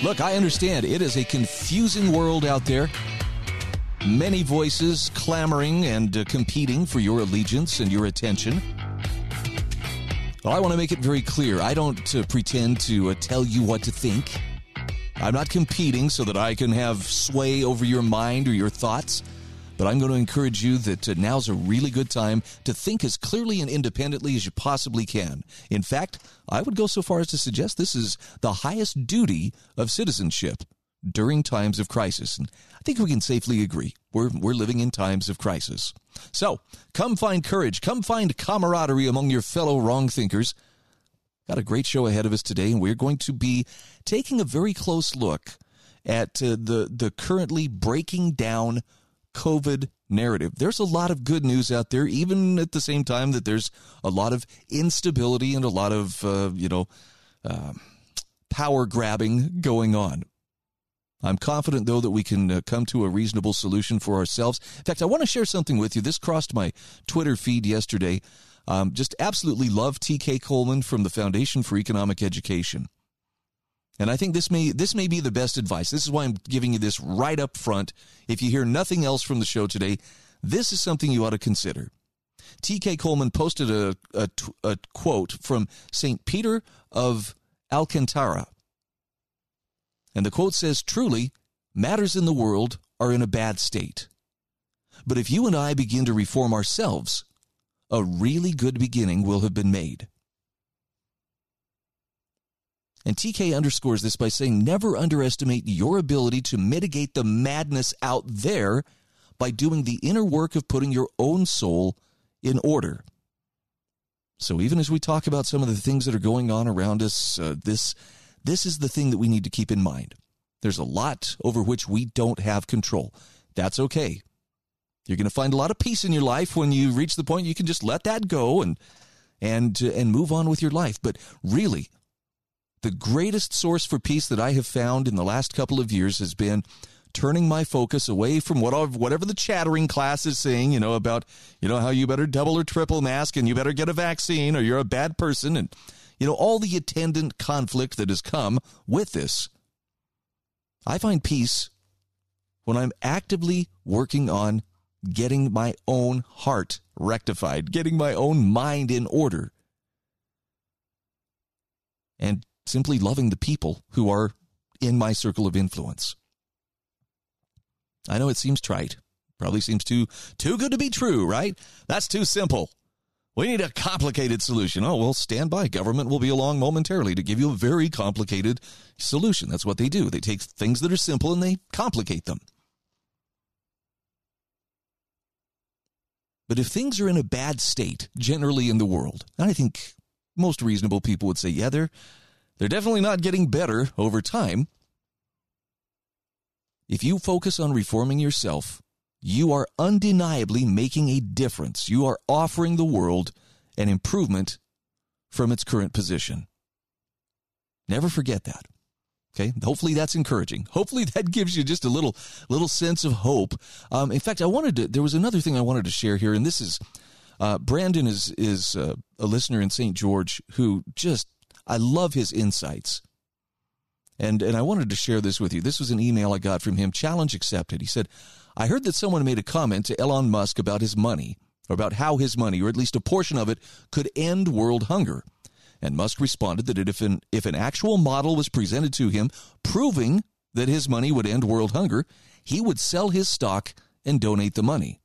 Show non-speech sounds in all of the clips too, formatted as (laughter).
Look, I understand it is a confusing world out there. Many voices clamoring and uh, competing for your allegiance and your attention. Well, I want to make it very clear. I don't uh, pretend to uh, tell you what to think. I'm not competing so that I can have sway over your mind or your thoughts. But I'm going to encourage you that uh, now's a really good time to think as clearly and independently as you possibly can. In fact, I would go so far as to suggest this is the highest duty of citizenship during times of crisis. And I think we can safely agree we're, we're living in times of crisis. So come find courage, come find camaraderie among your fellow wrong thinkers. Got a great show ahead of us today, and we're going to be taking a very close look at uh, the, the currently breaking down COVID narrative. There's a lot of good news out there, even at the same time that there's a lot of instability and a lot of, uh, you know, uh, power grabbing going on. I'm confident, though, that we can uh, come to a reasonable solution for ourselves. In fact, I want to share something with you. This crossed my Twitter feed yesterday. Um, just absolutely love TK Coleman from the Foundation for Economic Education. And I think this may this may be the best advice. This is why I'm giving you this right up front. If you hear nothing else from the show today, this is something you ought to consider. TK Coleman posted a, a, a quote from St. Peter of Alcantara. And the quote says, Truly, matters in the world are in a bad state. But if you and I begin to reform ourselves, a really good beginning will have been made. And TK underscores this by saying never underestimate your ability to mitigate the madness out there by doing the inner work of putting your own soul in order. So even as we talk about some of the things that are going on around us, uh, this this is the thing that we need to keep in mind. There's a lot over which we don't have control. That's okay. You're going to find a lot of peace in your life when you reach the point you can just let that go and and uh, and move on with your life. But really, the greatest source for peace that I have found in the last couple of years has been turning my focus away from whatever the chattering class is saying, you know, about, you know, how you better double or triple mask and you better get a vaccine or you're a bad person and, you know, all the attendant conflict that has come with this. I find peace when I'm actively working on getting my own heart rectified, getting my own mind in order. And simply loving the people who are in my circle of influence. I know it seems trite. Probably seems too too good to be true, right? That's too simple. We need a complicated solution. Oh, well, stand by. Government will be along momentarily to give you a very complicated solution. That's what they do. They take things that are simple and they complicate them. But if things are in a bad state generally in the world, and I think most reasonable people would say, yeah, they're they're definitely not getting better over time. If you focus on reforming yourself, you are undeniably making a difference. You are offering the world an improvement from its current position. Never forget that. Okay, hopefully that's encouraging. (laughs) Hopefully that gives you just a little little sense of hope. Um, in fact, I wanted to. There was another thing I wanted to share here, and this is uh, Brandon is is uh, a listener in St. George who just I love his insights. And, and I wanted to share this with you. This was an email I got from him, challenge accepted. He said, I heard that someone made a comment to Elon Musk about his money, or about how his money, or at least a portion of it, could end world hunger. And Musk responded that if an, if an actual model was presented to him proving that his money would end world hunger, he would sell his stock and donate the money.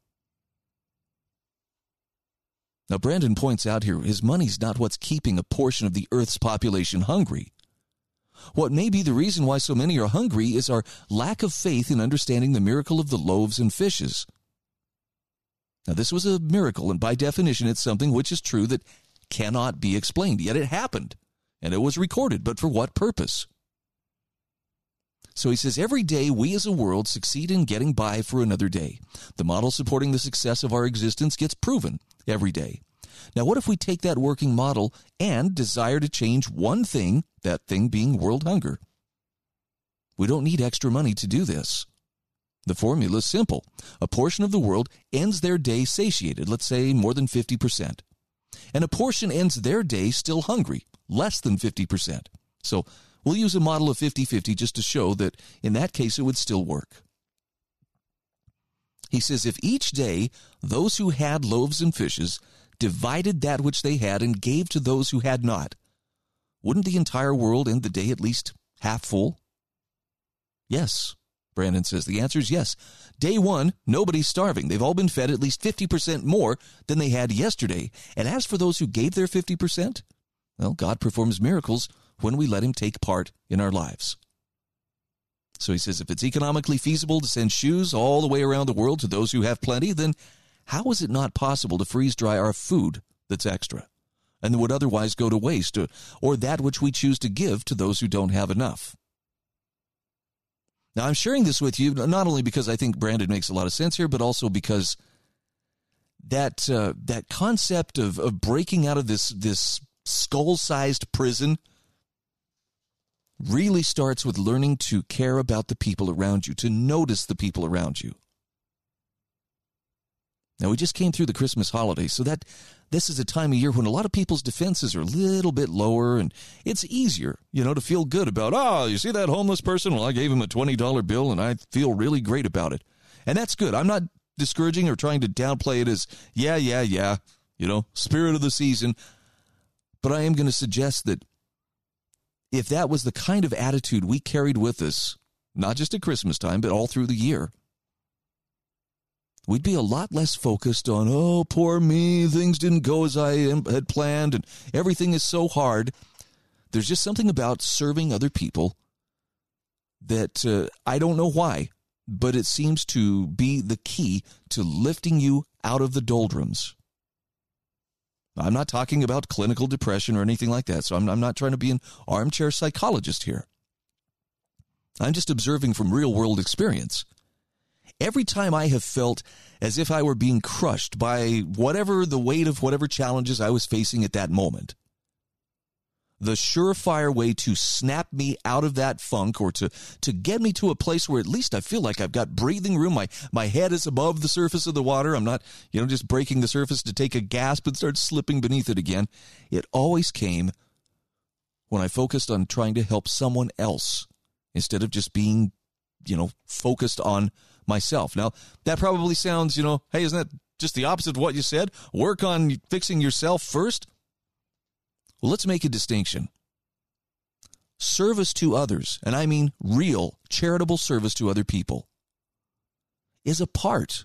Now, Brandon points out here his money's not what's keeping a portion of the Earth's population hungry. What may be the reason why so many are hungry is our lack of faith in understanding the miracle of the loaves and fishes. Now, this was a miracle, and by definition, it's something which is true that cannot be explained. Yet it happened, and it was recorded, but for what purpose? So he says, every day we as a world succeed in getting by for another day. The model supporting the success of our existence gets proven every day. Now, what if we take that working model and desire to change one thing, that thing being world hunger? We don't need extra money to do this. The formula is simple. A portion of the world ends their day satiated, let's say more than 50%. And a portion ends their day still hungry, less than 50%. So we'll use a model of 50 50 just to show that in that case it would still work. He says if each day those who had loaves and fishes divided that which they had and gave to those who had not, wouldn't the entire world end the day at least half full? Yes, Brandon says. The answer is yes. Day one, nobody's starving. They've all been fed at least 50% more than they had yesterday. And as for those who gave their 50%, well, God performs miracles when we let Him take part in our lives. So he says if it's economically feasible to send shoes all the way around the world to those who have plenty, then how is it not possible to freeze dry our food that's extra and that would otherwise go to waste or, or that which we choose to give to those who don't have enough? Now, I'm sharing this with you not only because I think Brandon makes a lot of sense here, but also because that uh, that concept of, of breaking out of this this skull sized prison really starts with learning to care about the people around you, to notice the people around you. Now, we just came through the Christmas holiday, so that this is a time of year when a lot of people's defenses are a little bit lower, and it's easier, you know, to feel good about, oh, you see that homeless person? Well, I gave him a $20 bill, and I feel really great about it. And that's good. I'm not discouraging or trying to downplay it as, yeah, yeah, yeah, you know, spirit of the season. But I am going to suggest that if that was the kind of attitude we carried with us, not just at Christmas time, but all through the year, we'd be a lot less focused on, oh, poor me, things didn't go as I had planned, and everything is so hard. There's just something about serving other people that uh, I don't know why, but it seems to be the key to lifting you out of the doldrums. I'm not talking about clinical depression or anything like that, so I'm, I'm not trying to be an armchair psychologist here. I'm just observing from real world experience every time I have felt as if I were being crushed by whatever the weight of whatever challenges I was facing at that moment, the surefire way to snap me out of that funk or to, to get me to a place where at least I feel like I've got breathing room. My, my head is above the surface of the water. I'm not, you know, just breaking the surface to take a gasp and start slipping beneath it again. It always came when I focused on trying to help someone else instead of just being, you know, focused on myself. Now, that probably sounds, you know, hey, isn't that just the opposite of what you said? Work on fixing yourself first. Well, let's make a distinction. Service to others, and I mean real charitable service to other people, is a part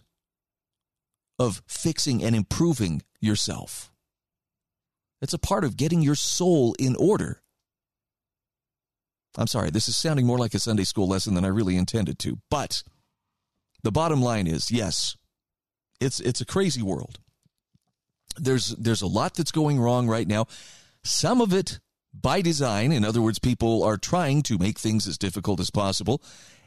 of fixing and improving yourself. It's a part of getting your soul in order. I'm sorry, this is sounding more like a Sunday school lesson than I really intended to, but the bottom line is yes, it's it's a crazy world. There's there's a lot that's going wrong right now. Some of it by design. In other words, people are trying to make things as difficult as possible.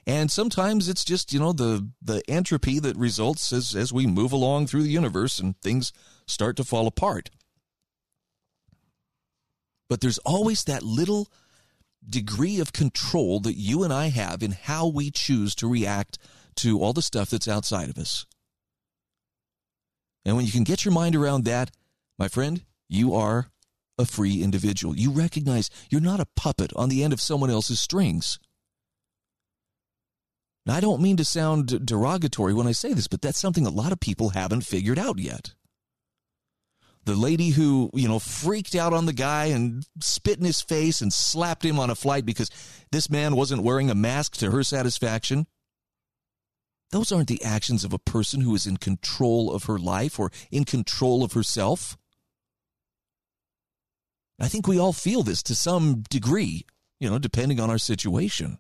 And sometimes it's just, you know, the, the entropy that results as, as we move along through the universe and things start to fall apart. But there's always that little degree of control that you and I have in how we choose to react to all the stuff that's outside of us. And when you can get your mind around that, my friend, you are a free individual. You recognize you're not a puppet on the end of someone else's strings. Now, I don't mean to sound derogatory when I say this, but that's something a lot of people haven't figured out yet. The lady who, you know, freaked out on the guy and spit in his face and slapped him on a flight because this man wasn't wearing a mask to her satisfaction. Those aren't the actions of a person who is in control of her life or in control of herself. I think we all feel this to some degree, you know, depending on our situation.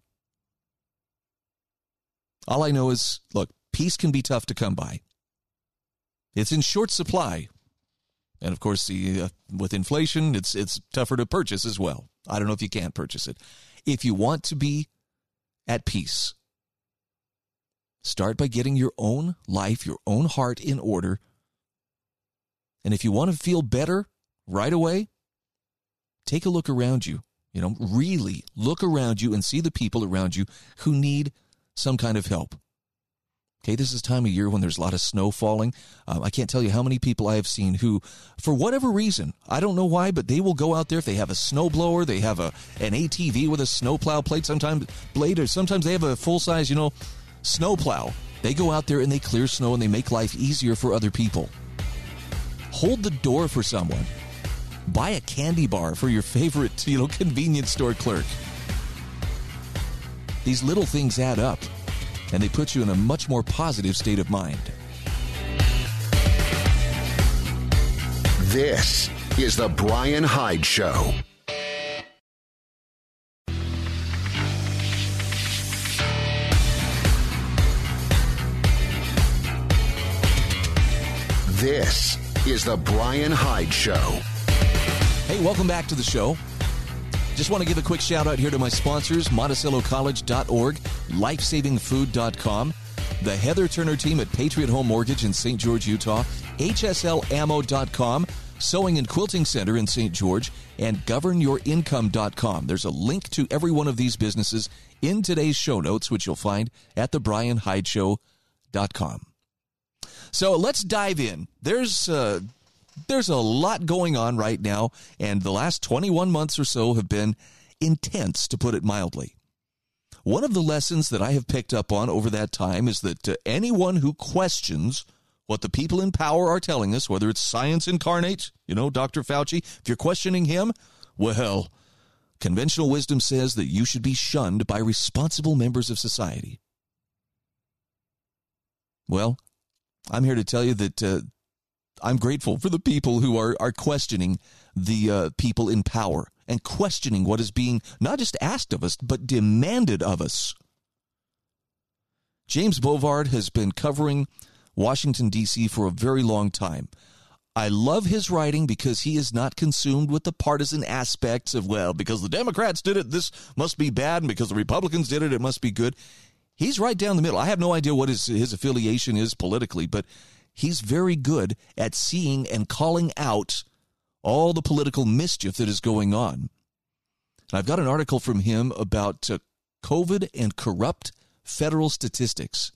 All I know is look, peace can be tough to come by. It's in short supply. And of course, the, uh, with inflation, it's, it's tougher to purchase as well. I don't know if you can't purchase it. If you want to be at peace. Start by getting your own life, your own heart in order. And if you want to feel better right away, take a look around you. You know, really look around you and see the people around you who need some kind of help. Okay, this is time of year when there's a lot of snow falling. Um, I can't tell you how many people I have seen who, for whatever reason, I don't know why, but they will go out there if they have a snow blower, they have a an ATV with a snowplow plate, sometimes blade, or sometimes they have a full size, you know, snowplow. They go out there and they clear snow and they make life easier for other people. Hold the door for someone. Buy a candy bar for your favorite, you know, convenience store clerk. These little things add up and they put you in a much more positive state of mind. This is The Brian Hyde Show. This is The Brian Hyde Show. Welcome back to the show. Just want to give a quick shout out here to my sponsors, MonticelloCollege.org, LifesavingFood.com, the Heather Turner team at Patriot Home Mortgage in St. George, Utah, HSLAmmo.com, Sewing and Quilting Center in St. George, and GovernYourIncome.com. There's a link to every one of these businesses in today's show notes, which you'll find at thebrianhydeshow.com. So let's dive in. There's uh, there's a lot going on right now, and the last 21 months or so have been intense, to put it mildly. One of the lessons that I have picked up on over that time is that uh, anyone who questions what the people in power are telling us, whether it's science incarnate, you know, Dr. Fauci, if you're questioning him, well, conventional wisdom says that you should be shunned by responsible members of society. Well, I'm here to tell you that uh, I'm grateful for the people who are, are questioning the uh, people in power and questioning what is being not just asked of us, but demanded of us. James Bovard has been covering Washington, D.C. for a very long time. I love his writing because he is not consumed with the partisan aspects of, well, because the Democrats did it, this must be bad, and because the Republicans did it, it must be good. He's right down the middle. I have no idea what his, his affiliation is politically, but he's very good at seeing and calling out all the political mischief that is going on. And I've got an article from him about uh, COVID and corrupt federal statistics.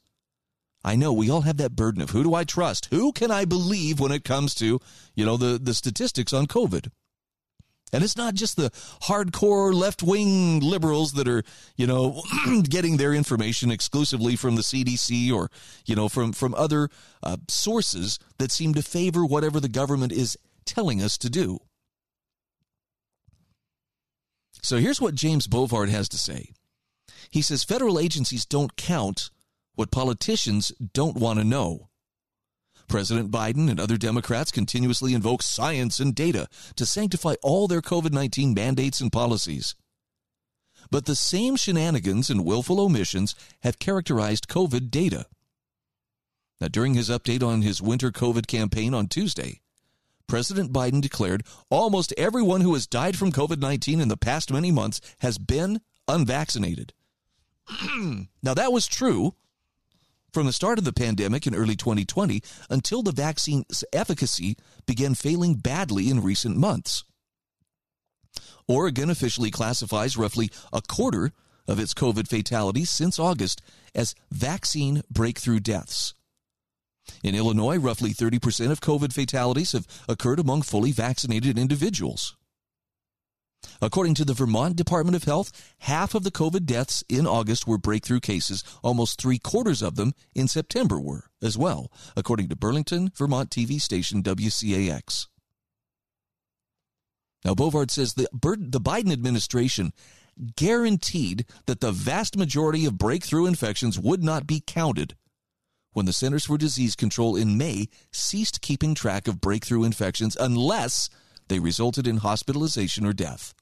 I know we all have that burden of who do I trust? Who can I believe when it comes to, you know, the, the statistics on COVID? And it's not just the hardcore left wing liberals that are, you know, (clears throat) getting their information exclusively from the CDC or, you know, from, from other uh, sources that seem to favor whatever the government is telling us to do. So here's what James Bovard has to say. He says federal agencies don't count what politicians don't want to know. President Biden and other Democrats continuously invoke science and data to sanctify all their COVID 19 mandates and policies. But the same shenanigans and willful omissions have characterized COVID data. Now, during his update on his winter COVID campaign on Tuesday, President Biden declared almost everyone who has died from COVID 19 in the past many months has been unvaccinated. (clears throat) now, that was true from the start of the pandemic in early 2020 until the vaccine's efficacy began failing badly in recent months. Oregon officially classifies roughly a quarter of its COVID fatalities since August as vaccine breakthrough deaths. In Illinois, roughly 30% of COVID fatalities have occurred among fully vaccinated individuals. According to the Vermont Department of Health, half of the COVID deaths in August were breakthrough cases. Almost three quarters of them in September were as well, according to Burlington, Vermont TV station WCAX. Now, Bovard says the, the Biden administration guaranteed that the vast majority of breakthrough infections would not be counted when the Centers for Disease Control in May ceased keeping track of breakthrough infections unless they resulted in hospitalization or death.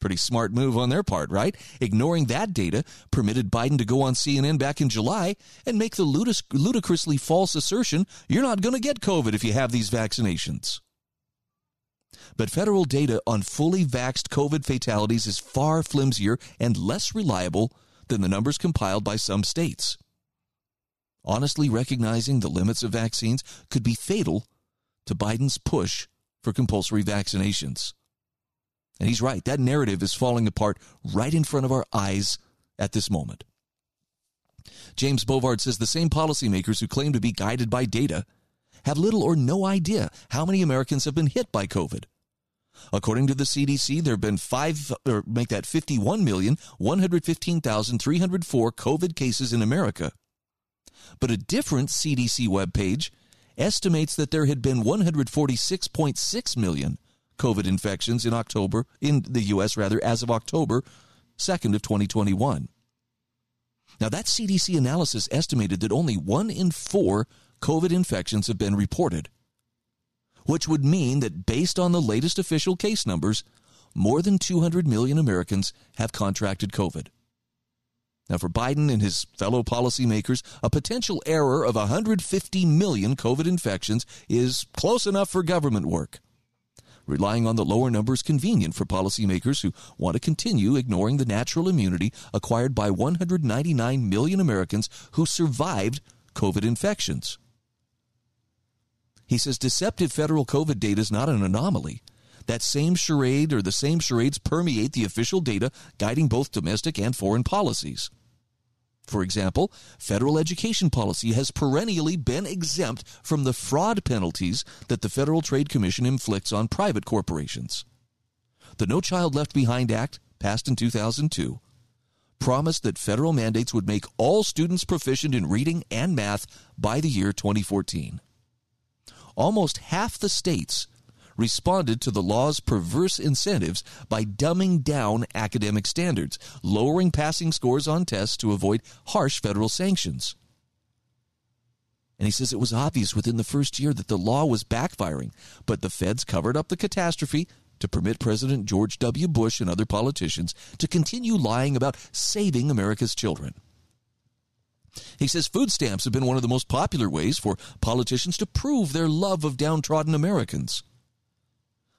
Pretty smart move on their part, right? Ignoring that data permitted Biden to go on CNN back in July and make the ludicrously false assertion you're not going to get COVID if you have these vaccinations. But federal data on fully vaxxed COVID fatalities is far flimsier and less reliable than the numbers compiled by some states. Honestly recognizing the limits of vaccines could be fatal to Biden's push for compulsory vaccinations. And he's right, that narrative is falling apart right in front of our eyes at this moment. James Bovard says the same policymakers who claim to be guided by data have little or no idea how many Americans have been hit by COVID. According to the CDC, there have been five, or make that 51,115,304 COVID cases in America. But a different CDC webpage estimates that there had been 146.6 million COVID infections in October, in the U.S. rather, as of October 2nd of 2021. Now, that CDC analysis estimated that only one in four COVID infections have been reported, which would mean that based on the latest official case numbers, more than 200 million Americans have contracted COVID. Now, for Biden and his fellow policymakers, a potential error of 150 million COVID infections is close enough for government work. Relying on the lower number is convenient for policymakers who want to continue ignoring the natural immunity acquired by 199 million Americans who survived COVID infections. He says deceptive federal COVID data is not an anomaly. That same charade or the same charades permeate the official data guiding both domestic and foreign policies. For example, federal education policy has perennially been exempt from the fraud penalties that the Federal Trade Commission inflicts on private corporations. The No Child Left Behind Act, passed in 2002, promised that federal mandates would make all students proficient in reading and math by the year 2014. Almost half the states responded to the law's perverse incentives by dumbing down academic standards, lowering passing scores on tests to avoid harsh federal sanctions. And he says it was obvious within the first year that the law was backfiring, but the feds covered up the catastrophe to permit President George W. Bush and other politicians to continue lying about saving America's children. He says food stamps have been one of the most popular ways for politicians to prove their love of downtrodden Americans.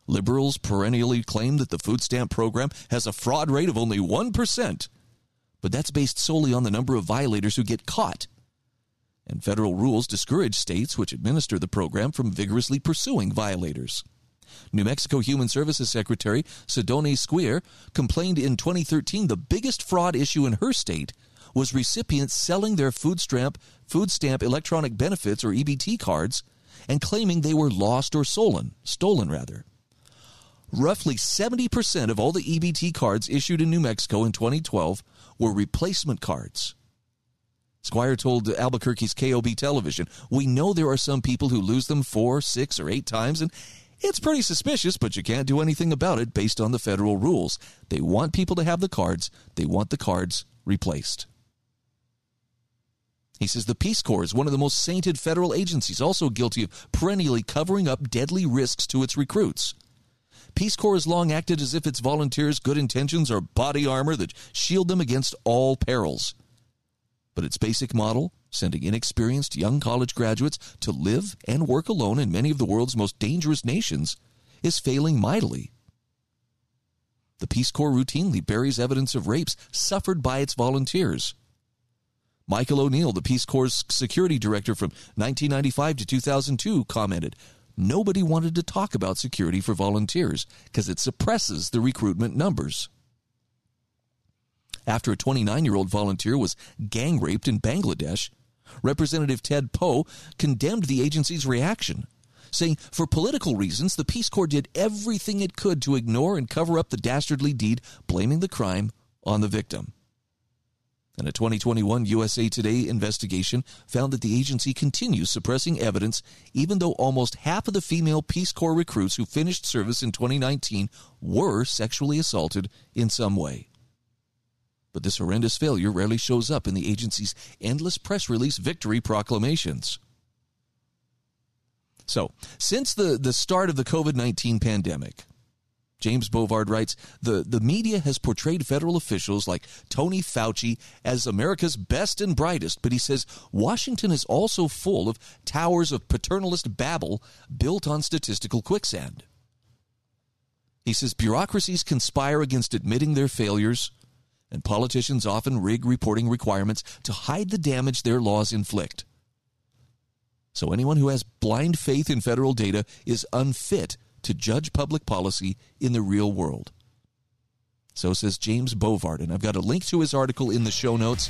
Liberals perennially claim that the food stamp program has a fraud rate of only 1%, but that's based solely on the number of violators who get caught. And federal rules discourage states which administer the program from vigorously pursuing violators. New Mexico Human Services Secretary Sidonie Squier complained in 2013 the biggest fraud issue in her state was recipients selling their food stamp food stamp electronic benefits or EBT cards and claiming they were lost or stolen, stolen rather. Roughly 70% of all the EBT cards issued in New Mexico in 2012 were replacement cards. Squier told Albuquerque's KOB television, We know there are some people who lose them four, six, or eight times, and it's pretty suspicious, but you can't do anything about it based on the federal rules. They want people to have the cards, they want the cards replaced. He says the Peace Corps is one of the most sainted federal agencies, also guilty of perennially covering up deadly risks to its recruits. Peace Corps has long acted as if its volunteers' good intentions are body armor that shield them against all perils. But its basic model, sending inexperienced young college graduates to live and work alone in many of the world's most dangerous nations, is failing mightily. The Peace Corps routinely buries evidence of rapes suffered by its volunteers. Michael O'Neill, the Peace Corps security director from 1995 to 2002, commented nobody wanted to talk about security for volunteers because it suppresses the recruitment numbers. After a 29 year old volunteer was gang raped in Bangladesh, Representative Ted Poe condemned the agency's reaction, saying, For political reasons, the Peace Corps did everything it could to ignore and cover up the dastardly deed, blaming the crime on the victim. And a 2021 USA Today investigation found that the agency continues suppressing evidence, even though almost half of the female Peace Corps recruits who finished service in 2019 were sexually assaulted in some way. But this horrendous failure rarely shows up in the agency's endless press release victory proclamations. So, since the, the start of the COVID 19 pandemic, James Bovard writes the, the media has portrayed federal officials like Tony Fauci as America's best and brightest, but he says Washington is also full of towers of paternalist babble built on statistical quicksand. He says bureaucracies conspire against admitting their failures, and politicians often rig reporting requirements to hide the damage their laws inflict. So anyone who has blind faith in federal data is unfit to judge public policy in the real world. So says James Bovard, and I've got a link to his article in the show notes.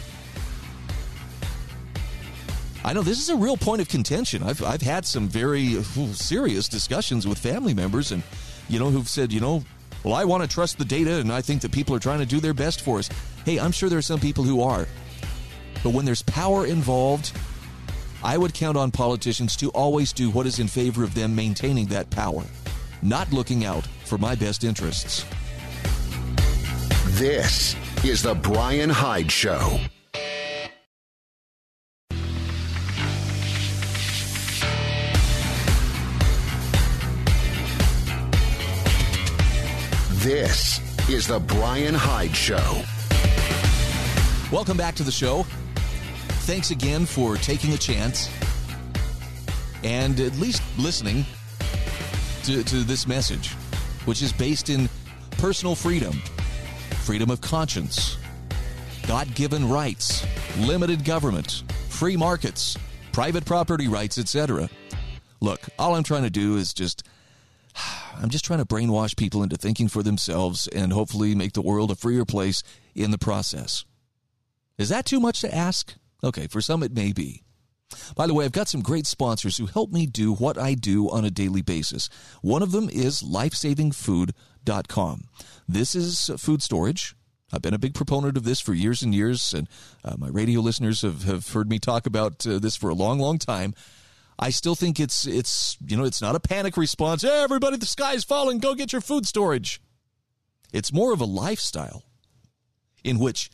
I know this is a real point of contention. I've, I've had some very serious discussions with family members and, you know, who've said, you know, well, I want to trust the data and I think that people are trying to do their best for us. Hey, I'm sure there are some people who are. But when there's power involved, I would count on politicians to always do what is in favor of them maintaining that power, not looking out for my best interests. This is The Brian Hyde Show. This is The Brian Hyde Show. Welcome back to the show. Thanks again for taking a chance and at least listening to, to this message, which is based in personal freedom, freedom of conscience, God given rights, limited government, free markets, private property rights, etc. Look, all I'm trying to do is just (sighs) I'm just trying to brainwash people into thinking for themselves and hopefully make the world a freer place in the process. Is that too much to ask? Okay, for some it may be. By the way, I've got some great sponsors who help me do what I do on a daily basis. One of them is lifesavingfood.com. This is food storage. I've been a big proponent of this for years and years, and uh, my radio listeners have, have heard me talk about uh, this for a long, long time. I still think it's it's you know it's not a panic response. Hey, everybody, the sky's falling. Go get your food storage. It's more of a lifestyle in which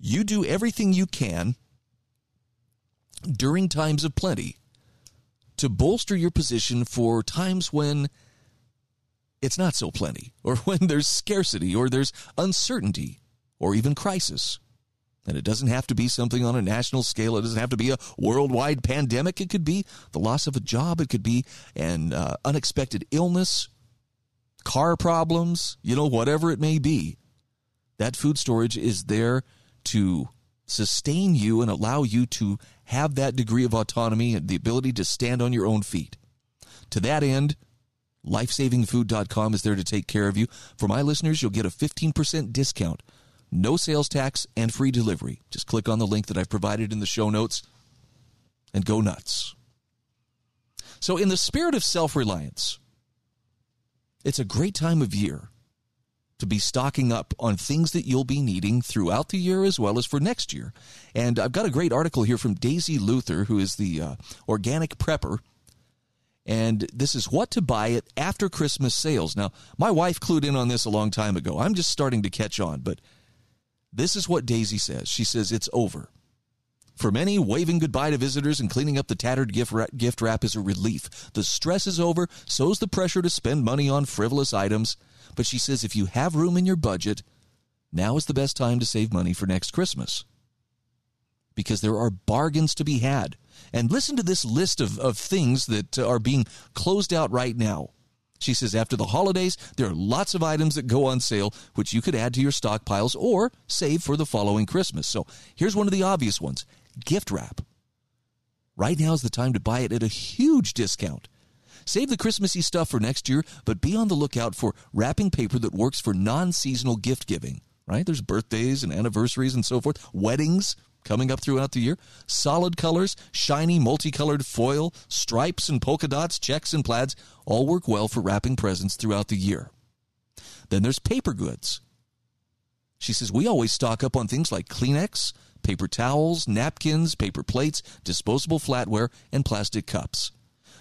you do everything you can during times of plenty to bolster your position for times when it's not so plenty, or (laughs) when there's scarcity, or there's uncertainty, or even crisis. And it doesn't have to be something on a national scale. It doesn't have to be a worldwide pandemic. It could be the loss of a job. It could be an uh, unexpected illness, car problems, you know, whatever it may be. That food storage is there to sustain you and allow you to have that degree of autonomy and the ability to stand on your own feet. To that end, lifesavingfood.com is there to take care of you. For my listeners, you'll get a 15% discount no sales tax, and free delivery. Just click on the link that I've provided in the show notes and go nuts. So, in the spirit of self reliance, it's a great time of year to be stocking up on things that you'll be needing throughout the year as well as for next year. And I've got a great article here from Daisy Luther, who is the uh, organic prepper. And this is what to buy at after Christmas sales. Now, my wife clued in on this a long time ago. I'm just starting to catch on, but this is what Daisy says. She says it's over. For many, waving goodbye to visitors and cleaning up the tattered gift wrap, gift wrap is a relief. The stress is over, so's the pressure to spend money on frivolous items. But she says if you have room in your budget, now is the best time to save money for next Christmas. Because there are bargains to be had. And listen to this list of, of things that are being closed out right now. She says after the holidays, there are lots of items that go on sale, which you could add to your stockpiles or save for the following Christmas. So here's one of the obvious ones gift wrap. Right now is the time to buy it at a huge discount. Save the Christmassy stuff for next year, but be on the lookout for wrapping paper that works for non seasonal gift giving, right? There's birthdays and anniversaries and so forth, weddings, coming up throughout the year. Solid colors, shiny multicolored foil, stripes and polka dots, checks and plaids all work well for wrapping presents throughout the year. Then there's paper goods. She says, We always stock up on things like Kleenex, paper towels, napkins, paper plates, disposable flatware, and plastic cups.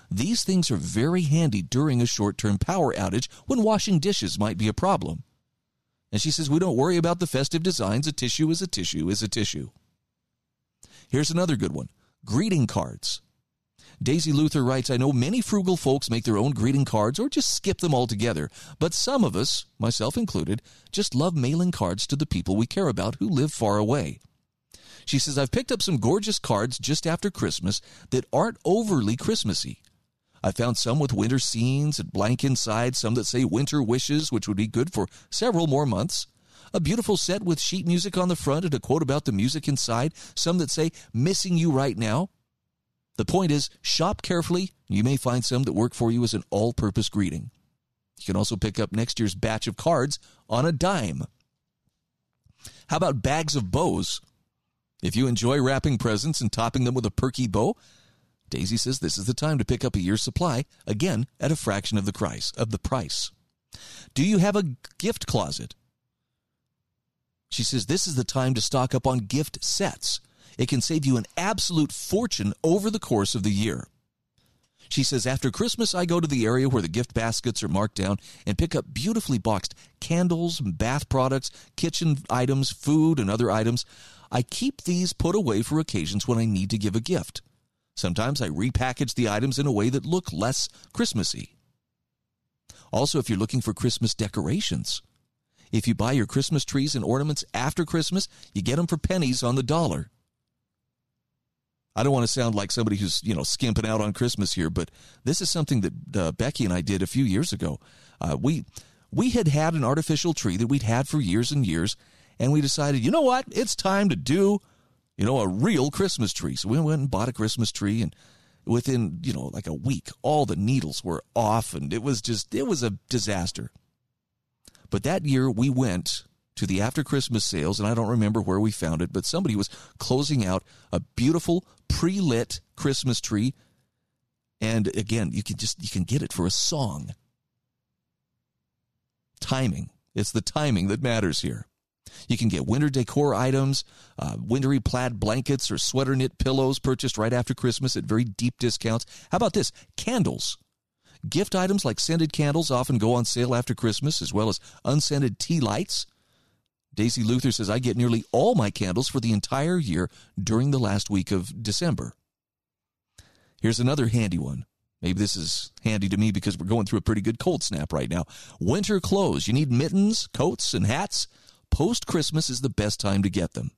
These things are very handy during a short term power outage when washing dishes might be a problem. And she says, We don't worry about the festive designs. A tissue is a tissue is a tissue. Here's another good one greeting cards. Daisy Luther writes, I know many frugal folks make their own greeting cards or just skip them altogether, but some of us, myself included, just love mailing cards to the people we care about who live far away. She says, I've picked up some gorgeous cards just after Christmas that aren't overly Christmassy. I found some with winter scenes and blank inside, some that say winter wishes, which would be good for several more months. A beautiful set with sheet music on the front and a quote about the music inside, some that say missing you right now. The point is, shop carefully. You may find some that work for you as an all purpose greeting. You can also pick up next year's batch of cards on a dime. How about bags of bows? If you enjoy wrapping presents and topping them with a perky bow, Daisy says this is the time to pick up a year's supply, again at a fraction of the price of the price. Do you have a gift closet? She says this is the time to stock up on gift sets. It can save you an absolute fortune over the course of the year. She says, After Christmas, I go to the area where the gift baskets are marked down and pick up beautifully boxed candles, bath products, kitchen items, food, and other items. I keep these put away for occasions when I need to give a gift. Sometimes I repackage the items in a way that look less Christmassy. Also, if you're looking for Christmas decorations, if you buy your Christmas trees and ornaments after Christmas, you get them for pennies on the dollar. I don't want to sound like somebody who's, you know, skimping out on Christmas here, but this is something that uh, Becky and I did a few years ago. Uh, we we had had an artificial tree that we'd had for years and years, and we decided, you know what, it's time to do you know, a real Christmas tree. So we went and bought a Christmas tree and within, you know, like a week, all the needles were off and it was just, it was a disaster. But that year we went to the after Christmas sales and I don't remember where we found it, but somebody was closing out a beautiful pre lit Christmas tree. And again, you can just, you can get it for a song. Timing. It's the timing that matters here. You can get winter decor items, uh, wintry plaid blankets, or sweater knit pillows purchased right after Christmas at very deep discounts. How about this? Candles. Gift items like scented candles often go on sale after Christmas, as well as unscented tea lights. Daisy Luther says, I get nearly all my candles for the entire year during the last week of December. Here's another handy one. Maybe this is handy to me because we're going through a pretty good cold snap right now. Winter clothes. You need mittens, coats, and hats. Post Christmas is the best time to get them.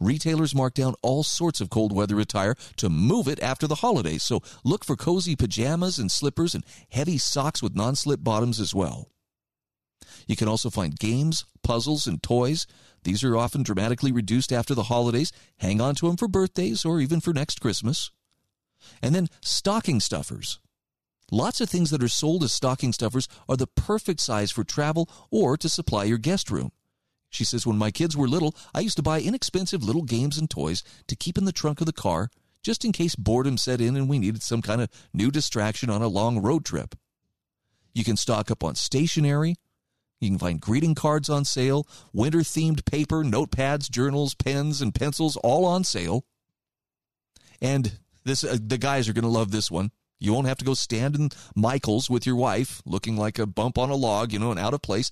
Retailers mark down all sorts of cold weather attire to move it after the holidays, so look for cozy pajamas and slippers and heavy socks with non slip bottoms as well. You can also find games, puzzles, and toys. These are often dramatically reduced after the holidays. Hang on to them for birthdays or even for next Christmas. And then stocking stuffers. Lots of things that are sold as stocking stuffers are the perfect size for travel or to supply your guest room. She says, When my kids were little, I used to buy inexpensive little games and toys to keep in the trunk of the car just in case boredom set in and we needed some kind of new distraction on a long road trip. You can stock up on stationery. You can find greeting cards on sale, winter themed paper, notepads, journals, pens, and pencils all on sale. And this uh, the guys are going to love this one. You won't have to go stand in Michael's with your wife looking like a bump on a log, you know, and out of place.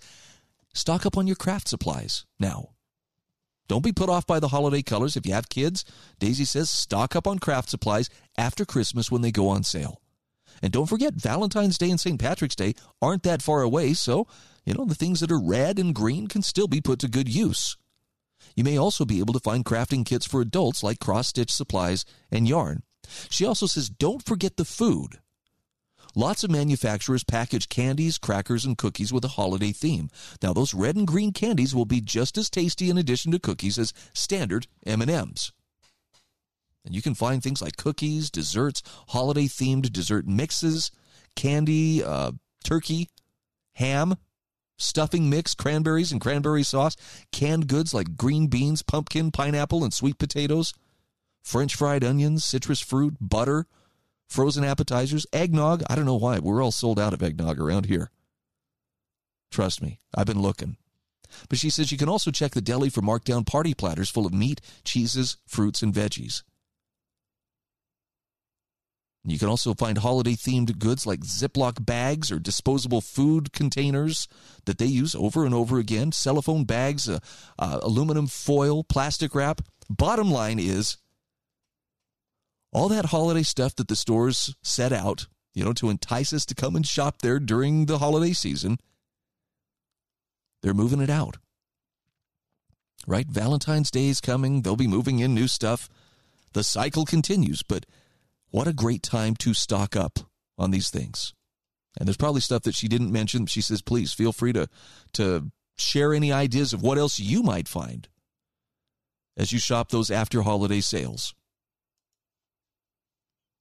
Stock up on your craft supplies now. Don't be put off by the holiday colors. If you have kids, Daisy says stock up on craft supplies after Christmas when they go on sale. And don't forget, Valentine's Day and St. Patrick's Day aren't that far away, so, you know, the things that are red and green can still be put to good use. You may also be able to find crafting kits for adults like cross stitch supplies and yarn. She also says don't forget the food. Lots of manufacturers package candies, crackers, and cookies with a holiday theme. Now, those red and green candies will be just as tasty in addition to cookies as standard M&Ms. And you can find things like cookies, desserts, holiday-themed dessert mixes, candy, uh, turkey, ham, stuffing mix, cranberries and cranberry sauce, canned goods like green beans, pumpkin, pineapple, and sweet potatoes, French fried onions, citrus fruit, butter, frozen appetizers, eggnog. I don't know why. We're all sold out of eggnog around here. Trust me, I've been looking. But she says you can also check the deli for markdown party platters full of meat, cheeses, fruits, and veggies. You can also find holiday themed goods like Ziploc bags or disposable food containers that they use over and over again, cellophane bags, uh, uh, aluminum foil, plastic wrap. Bottom line is all that holiday stuff that the stores set out, you know, to entice us to come and shop there during the holiday season, they're moving it out. Right? Valentine's Day is coming. They'll be moving in new stuff. The cycle continues, but what a great time to stock up on these things. And there's probably stuff that she didn't mention. She says, please feel free to, to share any ideas of what else you might find as you shop those after holiday sales.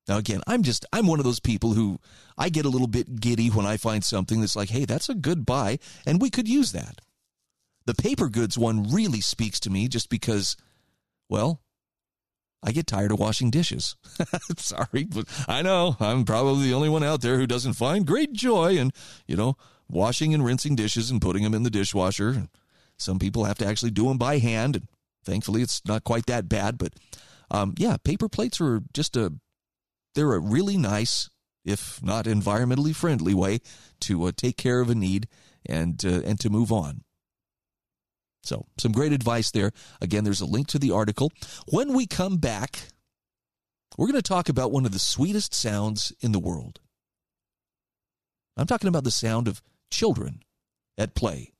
Now, again, I'm just, I'm one of those people who I get a little bit giddy when I find something that's like, hey, that's a good buy, and we could use that. The paper goods one really speaks to me just because, well, I get tired of washing dishes. (laughs) Sorry, but I know I'm probably the only one out there who doesn't find great joy in, you know, washing and rinsing dishes and putting them in the dishwasher. Some people have to actually do them by hand. And thankfully, it's not quite that bad. But um, yeah, paper plates are just a, they're a really nice, if not environmentally friendly way to uh, take care of a need and, uh, and to move on. So, some great advice there. Again, there's a link to the article. When we come back, we're going to talk about one of the sweetest sounds in the world. I'm talking about the sound of children at play.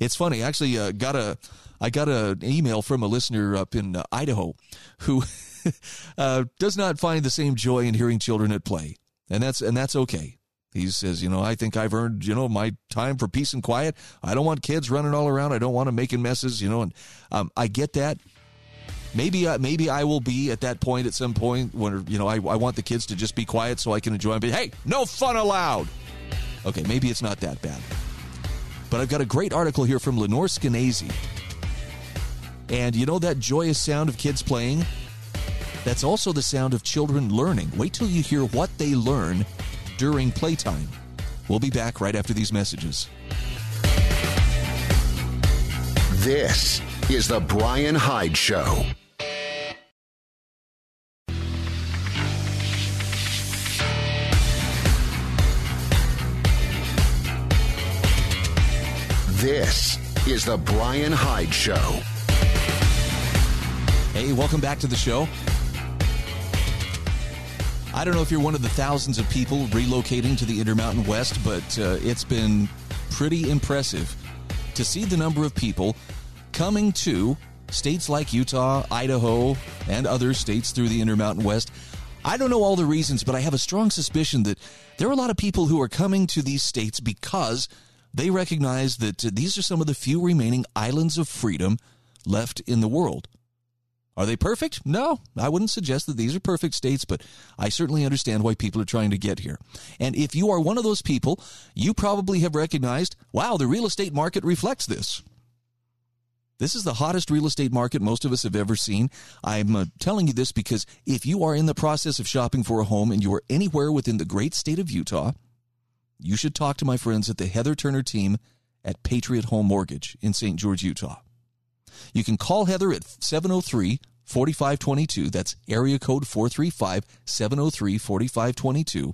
It's funny. I actually uh, got a I got an email from a listener up in uh, Idaho who (laughs) (laughs) uh, does not find the same joy in hearing children at play, and that's and that's okay. He says, you know, I think I've earned, you know, my time for peace and quiet. I don't want kids running all around. I don't want them making messes, you know, and um, I get that. Maybe, uh, maybe I will be at that point at some point when, you know, I, I want the kids to just be quiet so I can enjoy. But hey, no fun allowed. Okay, maybe it's not that bad. But I've got a great article here from Lenore Skenazy. And you know that joyous sound of kids playing? That's also the sound of children learning. Wait till you hear what they learn during playtime. We'll be back right after these messages. This is The Brian Hyde Show. This is The Brian Hyde Show. Hey, welcome back to the show. I don't know if you're one of the thousands of people relocating to the Intermountain West, but uh, it's been pretty impressive to see the number of people coming to states like Utah, Idaho, and other states through the Intermountain West. I don't know all the reasons, but I have a strong suspicion that there are a lot of people who are coming to these states because they recognize that uh, these are some of the few remaining islands of freedom left in the world. Are they perfect? No, I wouldn't suggest that these are perfect states, but I certainly understand why people are trying to get here. And if you are one of those people, you probably have recognized, wow, the real estate market reflects this. This is the hottest real estate market most of us have ever seen. I'm uh, telling you this because if you are in the process of shopping for a home and you are anywhere within the great state of Utah, you should talk to my friends at the Heather Turner team at Patriot Home Mortgage in St. George, Utah. You can call Heather at 703 4522. That's area code 435 703 4522.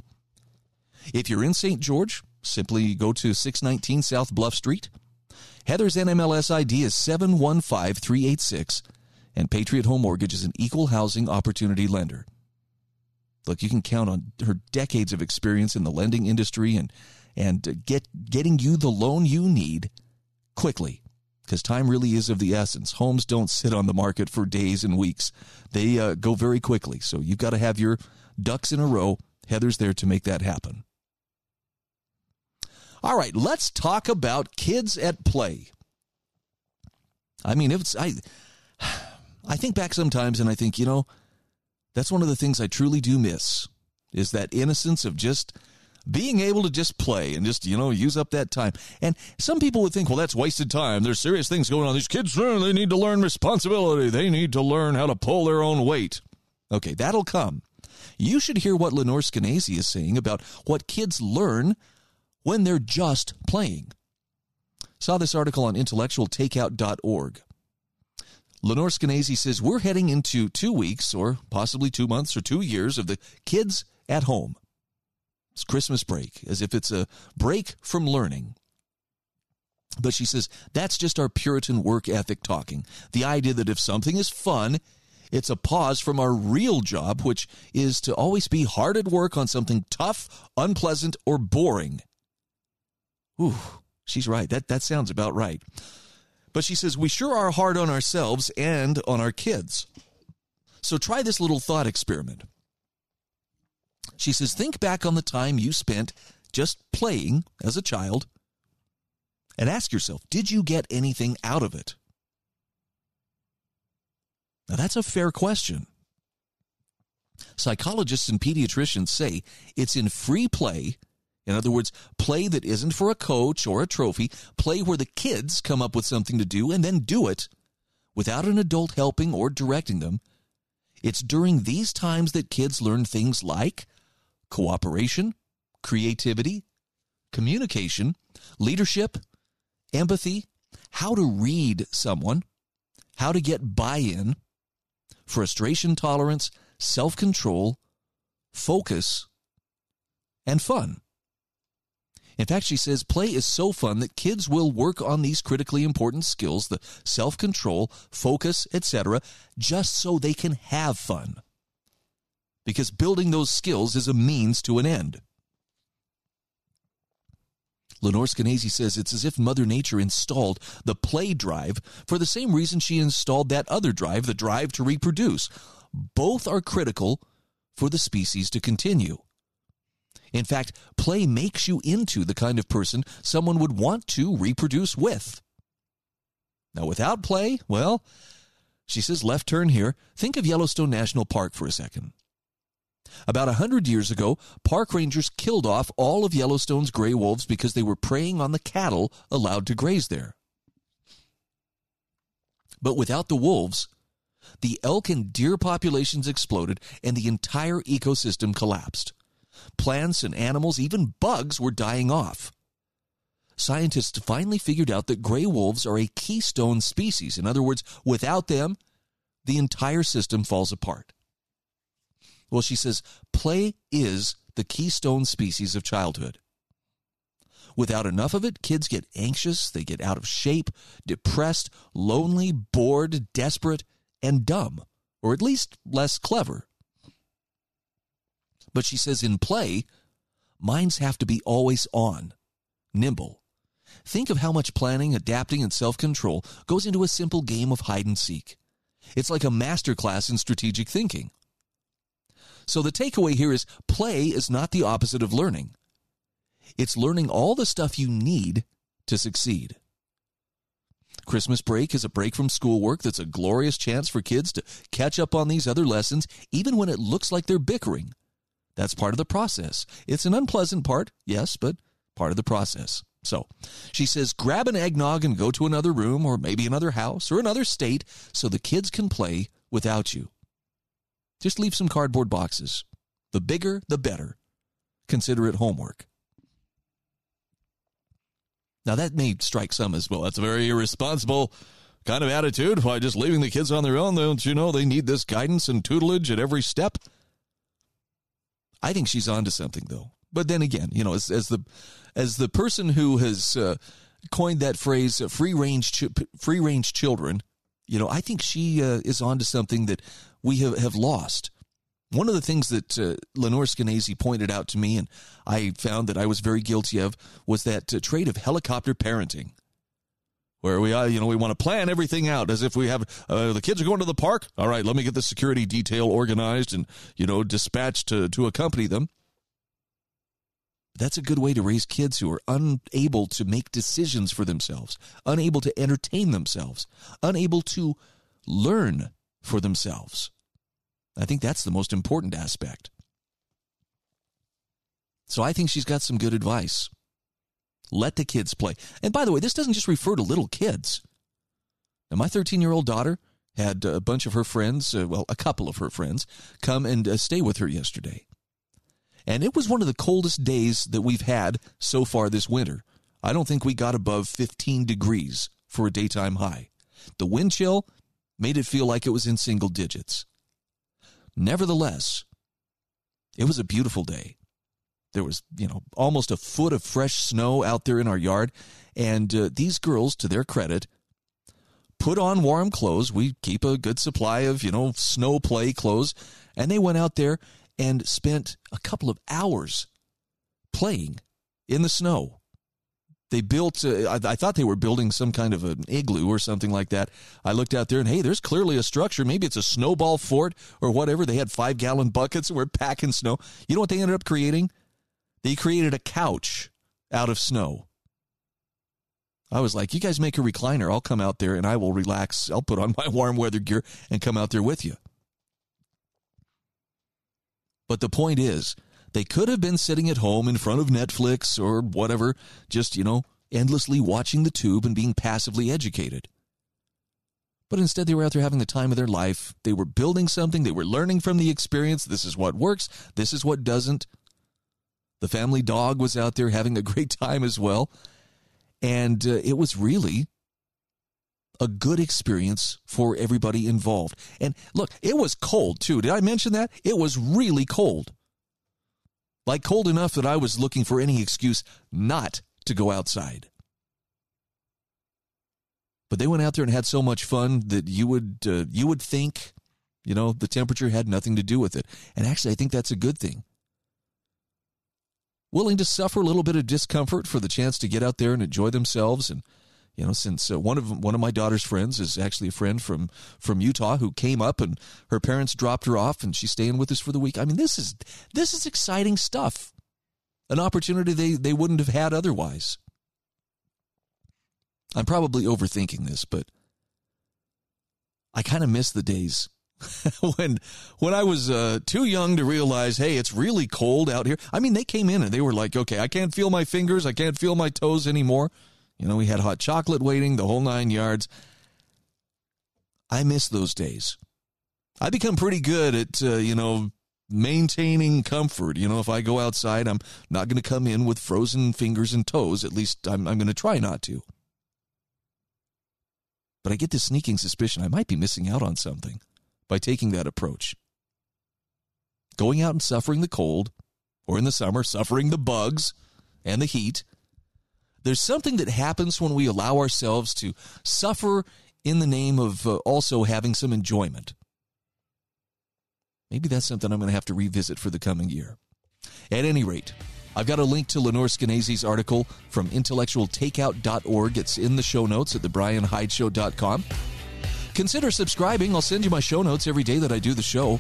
If you're in St. George, simply go to 619 South Bluff Street. Heather's NMLS ID is 715386, and Patriot Home Mortgage is an equal housing opportunity lender. Look, you can count on her decades of experience in the lending industry and and get getting you the loan you need quickly because time really is of the essence. Homes don't sit on the market for days and weeks, they uh, go very quickly. So you've got to have your ducks in a row. Heather's there to make that happen. All right, let's talk about kids at play. I mean, it's I I think back sometimes and I think, you know, that's one of the things I truly do miss is that innocence of just being able to just play and just, you know, use up that time. And some people would think, well, that's wasted time. There's serious things going on. These kids, they need to learn responsibility. They need to learn how to pull their own weight. Okay, that'll come. You should hear what Lenore Skenazy is saying about what kids learn when they're just playing. Saw this article on intellectualtakeout.org. Lenore Skenazy says we're heading into two weeks or possibly two months or two years of the kids at home. It's Christmas break, as if it's a break from learning. But she says that's just our Puritan work ethic talking. The idea that if something is fun, it's a pause from our real job, which is to always be hard at work on something tough, unpleasant, or boring. Ooh, she's right. That, that sounds about right. But she says we sure are hard on ourselves and on our kids. So try this little thought experiment. She says, think back on the time you spent just playing as a child and ask yourself, did you get anything out of it? Now, that's a fair question. Psychologists and pediatricians say it's in free play. In other words, play that isn't for a coach or a trophy, play where the kids come up with something to do and then do it without an adult helping or directing them. It's during these times that kids learn things like cooperation, creativity, communication, leadership, empathy, how to read someone, how to get buy in, frustration tolerance, self control, focus, and fun. In fact, she says play is so fun that kids will work on these critically important skills, the self control, focus, etc., just so they can have fun. Because building those skills is a means to an end. Lenore Skenazy says it's as if Mother Nature installed the play drive for the same reason she installed that other drive, the drive to reproduce. Both are critical for the species to continue. In fact, play makes you into the kind of person someone would want to reproduce with. Now, without play, well, she says left turn here. Think of Yellowstone National Park for a second. About a hundred years ago, park rangers killed off all of Yellowstone's gray wolves because they were preying on the cattle allowed to graze there. But without the wolves, the elk and deer populations exploded and the entire ecosystem collapsed. Plants and animals, even bugs, were dying off. Scientists finally figured out that gray wolves are a keystone species. In other words, without them, the entire system falls apart. Well, she says play is the keystone species of childhood. Without enough of it, kids get anxious, they get out of shape, depressed, lonely, bored, desperate, and dumb, or at least less clever. But she says in play, minds have to be always on, nimble. Think of how much planning, adapting, and self control goes into a simple game of hide and seek. It's like a master class in strategic thinking. So the takeaway here is play is not the opposite of learning. It's learning all the stuff you need to succeed. Christmas break is a break from schoolwork that's a glorious chance for kids to catch up on these other lessons, even when it looks like they're bickering. That's part of the process. It's an unpleasant part, yes, but part of the process. So she says, grab an eggnog and go to another room or maybe another house or another state so the kids can play without you. Just leave some cardboard boxes. The bigger, the better. Consider it homework. Now, that may strike some as well. That's a very irresponsible kind of attitude. Why, just leaving the kids on their own, don't you know they need this guidance and tutelage at every step? I think she's onto something, though. But then again, you know, as, as the as the person who has uh, coined that phrase uh, "free range ch- free range children," you know, I think she uh, is onto something that we have, have lost. One of the things that uh, Lenore Skenazy pointed out to me, and I found that I was very guilty of, was that uh, trait of helicopter parenting, where we, uh, you know, we want to plan everything out as if we have uh, the kids are going to the park. All right, let me get the security detail organized and you know dispatched to to accompany them. That's a good way to raise kids who are unable to make decisions for themselves, unable to entertain themselves, unable to learn for themselves. I think that's the most important aspect. So I think she's got some good advice. Let the kids play. And by the way, this doesn't just refer to little kids. Now, my 13 year old daughter had a bunch of her friends, uh, well, a couple of her friends, come and uh, stay with her yesterday. And it was one of the coldest days that we've had so far this winter. I don't think we got above 15 degrees for a daytime high. The wind chill made it feel like it was in single digits. Nevertheless, it was a beautiful day. There was, you know, almost a foot of fresh snow out there in our yard. And uh, these girls, to their credit, put on warm clothes. We keep a good supply of, you know, snow play clothes. And they went out there and spent a couple of hours playing in the snow. They built uh, I, I, thought they were building some kind of an igloo or something like that. I looked out there and hey there's clearly a structure. Maybe it's a snowball fort or whatever. They had five gallon buckets and were packing snow. You know what they ended up creating? They created a couch out of snow. I was like you guys make a recliner. I'll come out there and i will relax. I'll put on (laughs) my warm weather gear and come out there with you. But the point is they could have been sitting at home in front of Netflix or whatever, just, you know, endlessly watching the tube and being passively educated. But instead, they were out there having the time of their life. They were building something. They were learning from the experience. This is what works. This is what doesn't. The family dog was out there having a (laughs) great time as well. And uh, it was really a good experience for everybody involved. And look, it was cold too. Did I mention that? It was really cold. Like cold enough that I was looking for any excuse not to go outside. But they went out there and had so much fun that you would uh, you would think, you know, the temperature had nothing to do with it. And actually, I think that's a good thing. Willing to suffer a little bit of discomfort for the chance to get out there and enjoy themselves and you know since uh, one of one of my daughter's friends is actually a friend from from Utah who came up and her parents dropped her off and she's staying with us for the week. I mean this is this is exciting stuff. An opportunity they they wouldn't have had otherwise. I'm probably overthinking this, but I kind of miss the days (laughs) when when I was uh, too young to realize, hey, it's really cold out here. I mean, they came in and they were like, okay, I can't feel my fingers, I can't feel my toes anymore. You know, we had hot chocolate waiting, the whole nine yards. I miss those days. I become pretty good at, uh, you know, maintaining comfort. You know, if I go outside, I'm not going to come in with frozen fingers and toes. At least I'm, I'm going to try not to. But I get this sneaking suspicion I might be missing out on something by taking that approach. Going out and suffering the cold, or in the summer, suffering the bugs and the heat, there's something that happens when we allow ourselves to suffer in the name of uh, also having some enjoyment. Maybe that's something I'm going to have to revisit for the coming year. At any rate, I've got a link to Lenore Skenazy's article from intellectualtakeout.org. It's in the show notes at thebrianhydeshow.com. Consider subscribing. I'll send you my show notes every day that I do the show.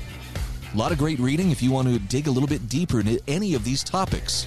A lot of great reading if you want to dig a little bit deeper into any of these topics.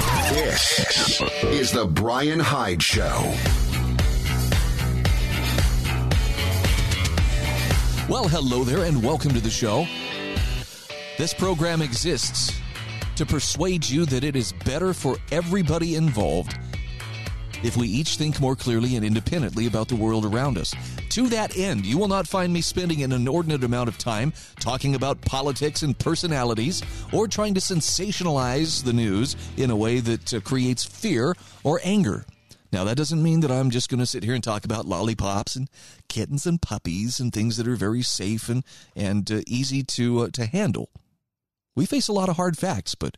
This is the Brian Hyde Show. Well, hello there, and welcome to the show. This program exists to persuade you that it is better for everybody involved if we each think more clearly and independently about the world around us. To that end, you will not find me spending an inordinate amount of time talking about politics and personalities or trying to sensationalize the news in a way that uh, creates fear or anger. Now, that doesn't mean that I'm just going to sit here and talk about lollipops and kittens and puppies and things that are very safe and, and uh, easy to, uh, to handle. We face a lot of hard facts, but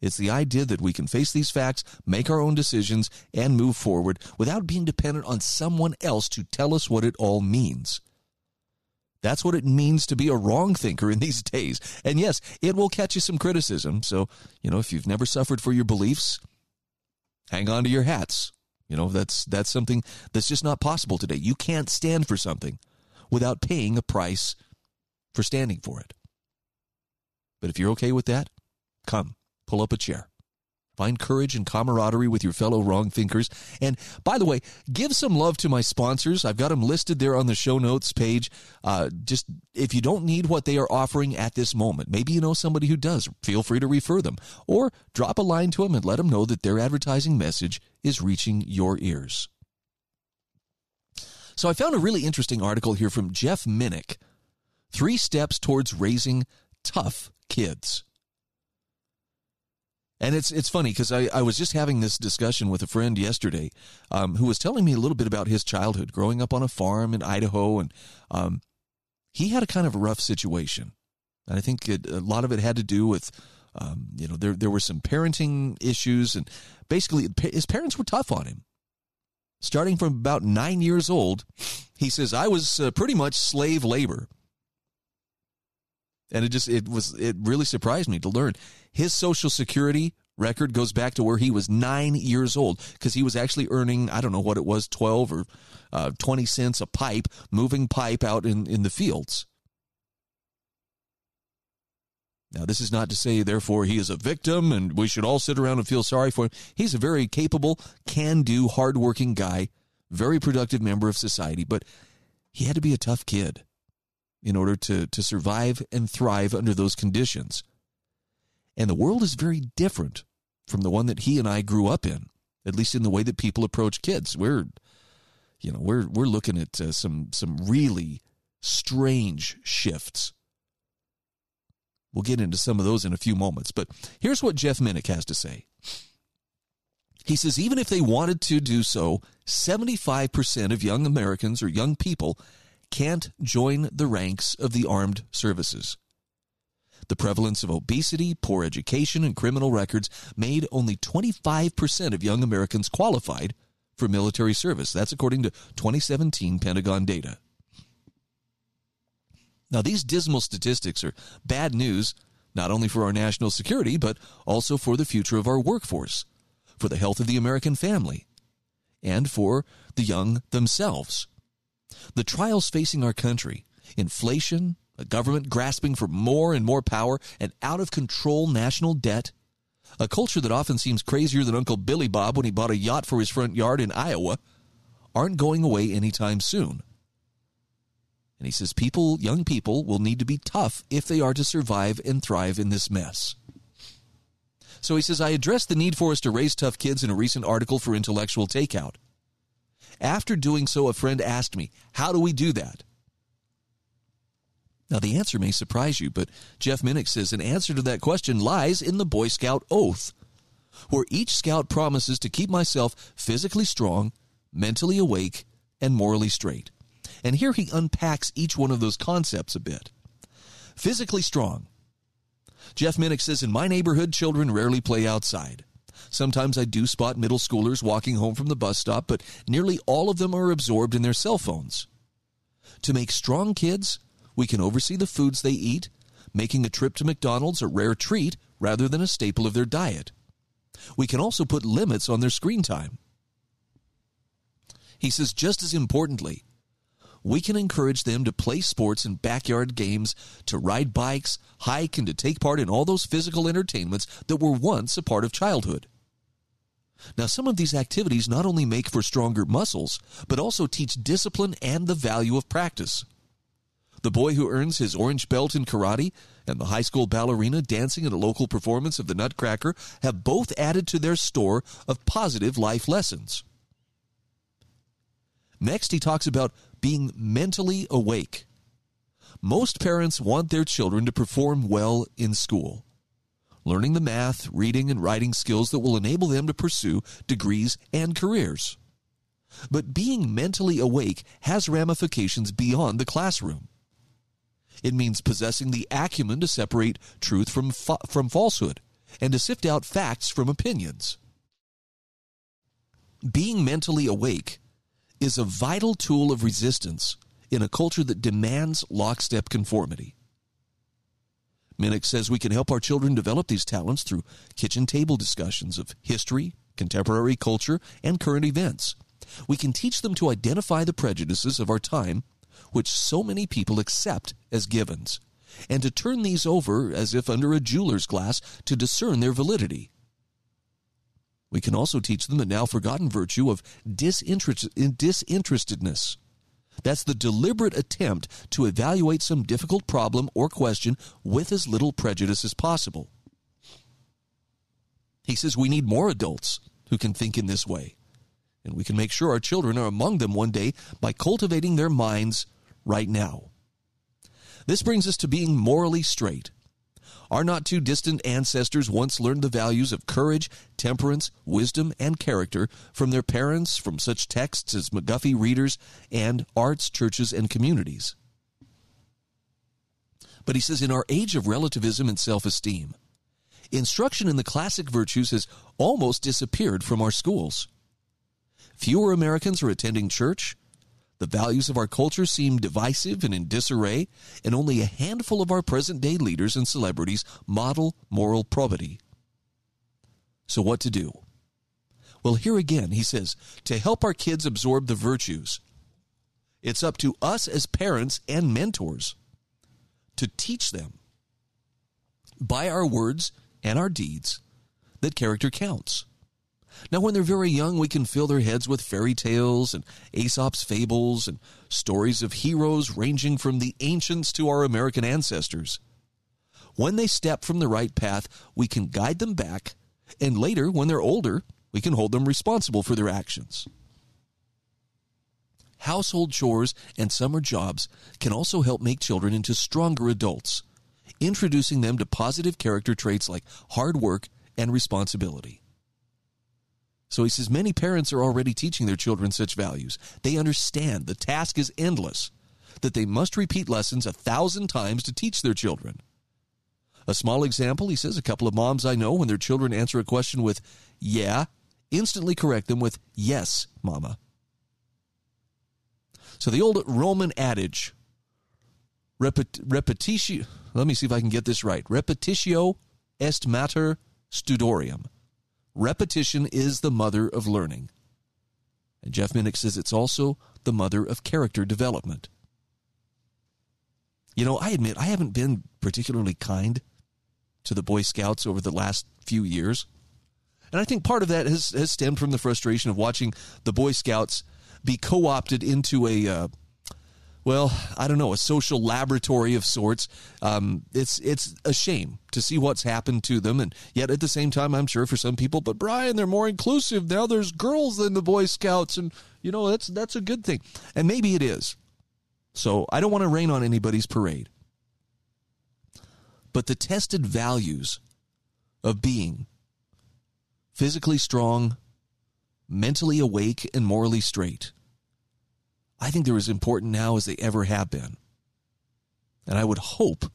it's the idea that we can face these facts, make our own decisions, and move forward without being dependent on someone else to tell us what it all means. That's what it means to be a wrong thinker in these (laughs) days. And yes, it will catch you some criticism. So, you know, if you've never suffered for your beliefs, hang on to your hats. You know, that's that's something that's just not possible today. You can't stand for something without paying a price for standing for it. But if you're okay with that, come pull up a chair. Find courage and camaraderie with your fellow wrong thinkers. And by the way, give some love to my sponsors. I've got them listed there on the show notes page. Uh, just if you don't need what they are offering at this moment, maybe you know somebody who does, feel free to refer them or drop a line to them and let them know that their advertising message is reaching your ears. So I found a really interesting article here from Jeff Minick Three steps towards raising tough kids. And it's it's funny because I, I was just having this discussion with a friend yesterday um, who was telling me a little bit about his childhood growing up on a farm in Idaho. And um, he had a kind of a rough situation. And I think it, a lot of it had to do with, um, you know, there, there were some parenting issues. And basically, his parents were tough on him. Starting from about nine years old, he says, I was uh, pretty much slave labor and it just it was it really surprised me to learn. His social security record goes back to where he was nine years old because he was actually earning i don't know what it was 12 or uh, 20 cents a pipe moving pipe out in, in the fields. Now this is not to say therefore he is a victim and we should all sit around and feel sorry for him. He's a very capable can-do hardworking guy very productive member of society but he had to be a tough kid in order to, to survive and thrive under those conditions. And the world is very different from the one that he and I grew up in, at least in the way that people approach kids. We're, you know, we're we're looking at uh, some some really strange shifts. We'll get into some of those in a few moments, but here's what Jeff Minick has to say. He says even if they wanted to do so, 75% of young Americans or young people can't join the ranks of the armed services. The prevalence of obesity, poor education, and criminal records made only 25% of young Americans qualified for military service. That's according to 2017 Pentagon data. Now, these dismal statistics are bad news not only for our national security, but also for the future of our workforce, for the health of the American family, and for the young themselves. The trials facing our country, inflation, a government grasping for more and more power, an out of control national debt, a culture that often seems crazier than Uncle Billy Bob when he bought a yacht for his front yard in Iowa, aren't going away anytime soon. And he says people, young people, will need to be tough if they are to survive and thrive in this mess. So he says, I addressed the need for us to raise tough kids in a recent article for Intellectual Takeout. After doing so, a friend asked me, How do we do that? Now, the answer may surprise you, but Jeff Minick says an answer to that question lies in the Boy Scout oath, where each scout promises to keep myself physically strong, mentally awake, and morally straight. And here he unpacks each one of those concepts a bit. Physically strong. Jeff Minick says, In my neighborhood, children rarely play outside. Sometimes I do spot middle schoolers walking home from the bus stop, but nearly all of them are absorbed in their cell phones. To make strong kids, we can oversee the foods they eat, making a trip to McDonald's a rare treat rather than a staple of their diet. We can also put limits on their screen time. He says, just as importantly, we can encourage them to play sports and backyard games, to ride bikes, hike, and to take part in all those physical entertainments that were once a part of childhood. Now, some of these activities not only make for stronger muscles, but also teach discipline and the value of practice. The boy who earns his orange belt in karate and the high school ballerina dancing at a local performance of the Nutcracker have both added to their store of positive life lessons. Next, he talks about being mentally awake. Most parents want their children to perform well in school learning the math, reading, and writing skills that will enable them to pursue degrees and careers. But being mentally awake has ramifications beyond the classroom. It means possessing the acumen to separate truth from, fa- from falsehood and to sift out facts from opinions. Being mentally awake is a vital tool of resistance in a culture that demands lockstep conformity. Minick says we can help our children develop these talents through kitchen table discussions of history, contemporary culture, and current events. We can teach them to identify the prejudices of our time, which so many people accept as givens, and to turn these over as if under a jeweler's glass to discern their validity. We can also teach them the now forgotten virtue of disinterest- disinterestedness that's the deliberate attempt to evaluate some difficult problem or question with as little prejudice as possible. He says we need more adults who can think in this way, and we can make sure our children are among them one day by cultivating their minds right now. This brings us to being morally straight. Our not too distant ancestors once learned the values of courage, temperance, wisdom, and character from their parents, from such texts as McGuffey readers, and arts, churches, and communities. But he says, in our age of relativism and self esteem, instruction in the classic virtues has almost disappeared from our schools. Fewer Americans are attending church. The values of our culture seem divisive and in disarray, and only a handful of our present day leaders and celebrities model moral probity. So, what to do? Well, here again, he says, to help our kids absorb the virtues, it's up to us as parents and mentors to teach them by our words and our deeds that character counts. Now, when they're very young, we can fill their heads with fairy tales and Aesop's fables and stories of heroes ranging from the ancients to our American ancestors. When they step from the right path, we can guide them back, and later, when they're older, we can hold them responsible for their actions. Household chores and summer jobs can also help make children into stronger adults, introducing them to positive character traits like hard work and responsibility. So he says many parents are already teaching their children such values. They understand the task is endless, that they must repeat lessons a thousand times to teach their children. A small example, he says, a couple of moms I know, when their children answer a question with, yeah, instantly correct them with, yes, mama. So the old Roman adage, repet- repetitio, let me see if I can get this right, repetitio est mater studiorum. Repetition is the mother of learning. And Jeff Minick says it's also the mother of character development. You know, I admit I haven't been particularly kind to the Boy Scouts over the last few years. And I think part of that has, has stemmed from the frustration of watching the Boy Scouts be co opted into a. Uh, well, I don't know, a social laboratory of sorts. Um, it's it's a shame to see what's happened to them, and yet at the same time, I'm sure for some people, but Brian, they're more inclusive now. There's girls than the Boy Scouts, and you know that's that's a good thing, and maybe it is. So I don't want to rain on anybody's parade, but the tested values of being physically strong, mentally awake, and morally straight I think they're as important now as they ever have been. And I would hope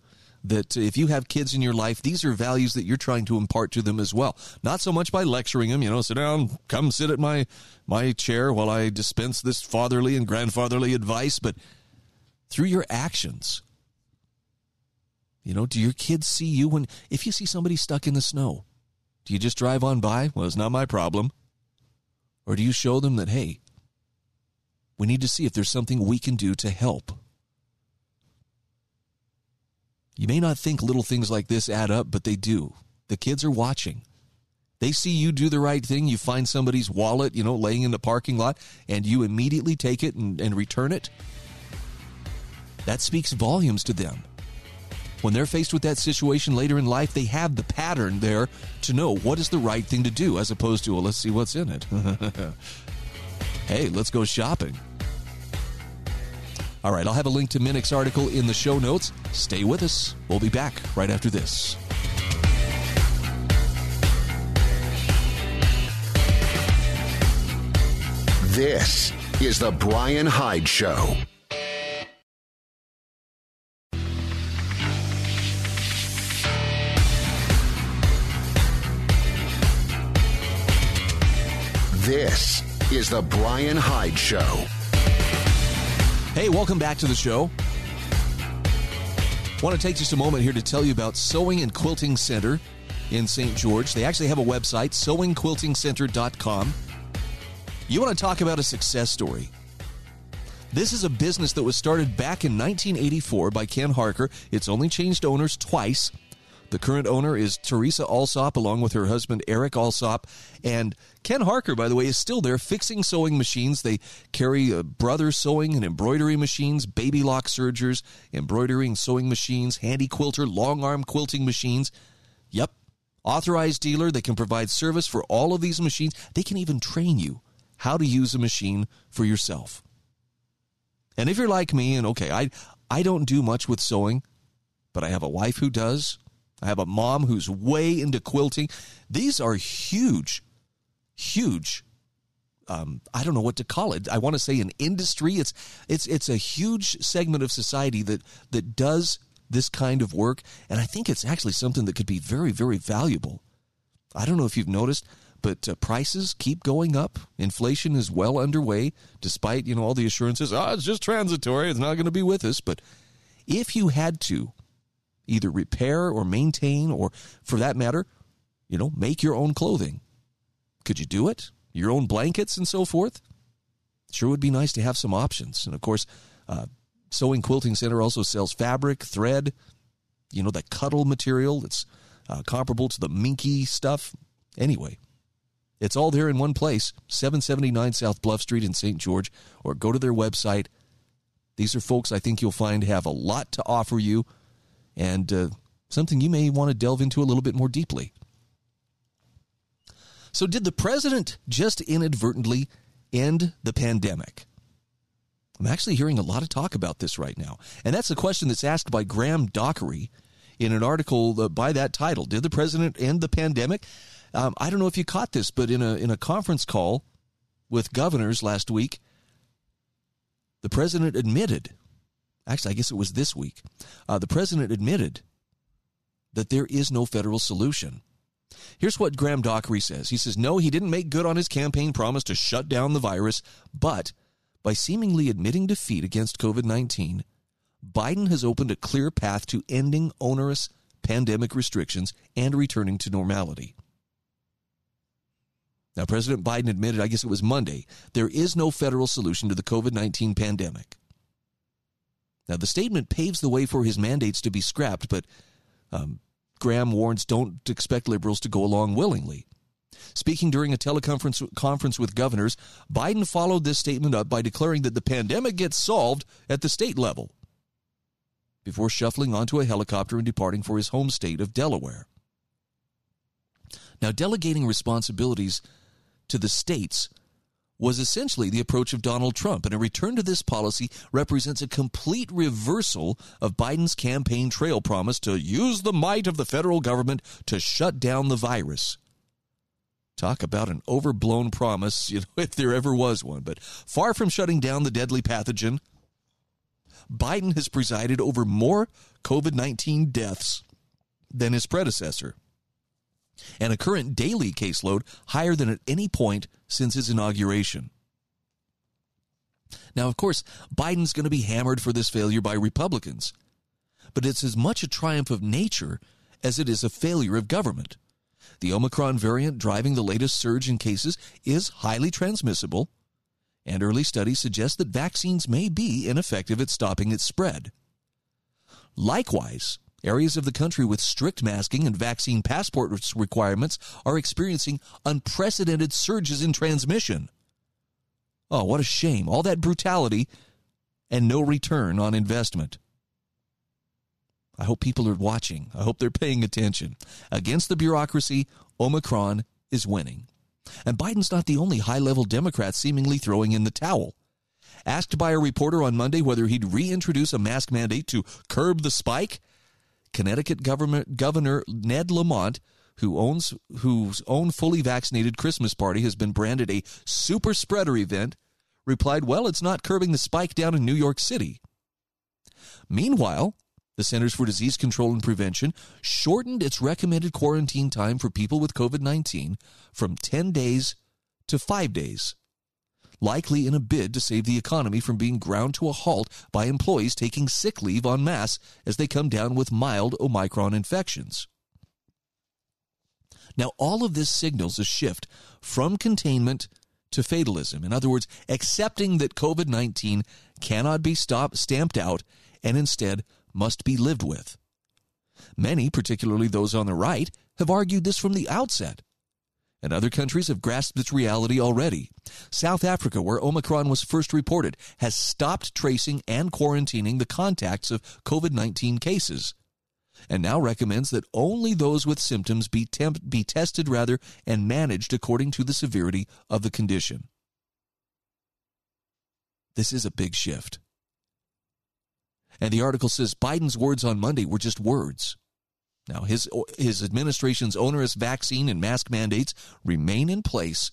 that if you have kids in your life, these are values that you're trying to impart to them as well. Not so much by lecturing them, you know, sit down, come sit at my my chair while I dispense this fatherly and grandfatherly advice, but through your actions. You know, do your kids see you when if you see somebody stuck in the snow? Do you just drive on by? Well, it's not my problem. Or do you show them that hey, we need to see if there's something we can do to help. You may not think little things like this add up, but they do. The kids are watching. They see you do the right thing. You find somebody's wallet, you know, laying in the parking lot, and you immediately take it and, and return it. That speaks volumes to them. When they're faced with that situation later in life, they have the pattern there to know what is the right thing to do, as opposed to, well, let's see what's in it. (laughs) hey, let's go shopping. All right, I'll have a link to Minick's article in the show notes. Stay with us. We'll be back right after this. This is the Brian Hyde Show. This is the Brian Hyde Show. Hey, welcome back to the show. Want to take just a moment here to tell you about Sewing and Quilting Center in St. George. They actually have a website, sewingquiltingcenter.com. You want to talk about a success story? This is a business that was started back in 1984 by Ken Harker. It's only changed owners twice. The current owner is Teresa Alsop, along with her husband Eric Alsop. And Ken Harker, by the way, is still there fixing sewing machines. They carry uh, brother sewing and embroidery machines, baby lock sergers, embroidering sewing machines, Handi Quilter, long arm quilting machines. Yep. Authorized dealer. They can provide service for all of these machines. They can even train you how to use a machine for yourself. And if you're like me, and okay, I I don't do much with sewing, but I have a wife who does. I have a mom who's way into quilting. These are huge, huge. Um, I don't know what to call it. I want to say an industry. It's it's it's a huge segment of society that that does this kind of work, and I think it's actually something that could be very very valuable. I don't know if you've noticed, but uh, prices keep going up. Inflation is well underway, despite you know all the assurances. Oh, it's just transitory. It's not going to be with us. But if you had to either repair or maintain, or for that matter, you know, make your own clothing, could you do it? Your own blankets and so forth. Sure would be nice to have some options. And of course, uh, Sewing Quilting Center also sells fabric, thread, you know, that cuddle material that's uh, comparable to the minky stuff. Anyway, it's all there in one place 779 South Bluff Street in St. George, or go to their website. These are folks I think you'll find have a lot to offer you and uh, something you may want to delve into a little bit more deeply. So, did the president just inadvertently end the pandemic? I'm actually hearing a lot of talk about this right now. And that's a question that's asked by Graham Dockery in an article uh, by that title Did the president end the pandemic? Um, I don't know if you caught this, but in a, in a conference call with governors last week, the president admitted, actually, I guess it was this week, uh, the president admitted that there is no federal solution. Here's what Graham Dockery says. He says, no, he didn't make good on his campaign promise to shut down the virus, but by seemingly admitting defeat against COVID 19, Biden has opened a clear path to ending onerous pandemic restrictions and returning to normality. Now, President Biden admitted, I guess it was Monday, there is no federal solution to the COVID 19 pandemic. Now, the statement paves the way for his mandates to be scrapped, but um, Graham warns don't expect liberals to go along willingly. Speaking during a teleconference conference with governors, Biden followed this statement up by declaring that the pandemic gets solved at the state level before shuffling onto a helicopter and departing for his home state of Delaware. Now, delegating responsibilities to the states was essentially the approach of Donald Trump, and a return to this policy represents a complete reversal of Biden's campaign trail promise to use the might of the federal government to shut down the virus. Talk about an overblown promise, you know, (laughs) if there ever was one. But far from shutting down the deadly pathogen, Biden has presided over more COVID 19 deaths than his predecessor, and a current daily caseload higher than at any point since his inauguration. Now, of course, Biden's going to be hammered for this failure by Republicans, but it's as much a triumph of nature as it is a failure of government. The Omicron variant driving the latest surge in cases is highly transmissible, and early studies suggest that vaccines may be ineffective at stopping its spread. Likewise, areas of the country with strict masking and vaccine passport requirements are experiencing unprecedented surges in transmission. Oh, what a shame. All that brutality and no return on investment. I hope people are watching. I hope they're paying attention. Against the bureaucracy, Omicron is winning. And Biden's not the only high level Democrat seemingly throwing in the towel. Asked by a reporter on Monday whether he'd reintroduce a mask mandate to curb the spike, Connecticut Governor Ned Lamont, who owns whose own fully vaccinated Christmas party has been branded a super spreader event, replied, "Well, it's not curbing the spike down in New York City." Meanwhile, the Centers for Disease Control and Prevention shortened its recommended quarantine time for people with COVID 19 from 10 days to 5 days, likely in a bid to save the economy from being ground to a halt by employees taking sick leave en masse as they come down with mild Omicron infections. Now, all of this signals a shift from containment to fatalism. In other words, accepting that COVID 19 cannot be stopped, stamped out and instead must be lived with. Many, particularly those on the right, have argued this from the outset. And other countries have grasped its reality already. South Africa, where Omicron was first reported, has stopped tracing and quarantining the contacts of COVID 19 cases and now recommends that only those with symptoms be, temp- be tested rather and managed according to the severity of the condition. This is a big shift. And the article says Biden's words on Monday were just words. Now, his, his administration's onerous vaccine and mask mandates remain in place,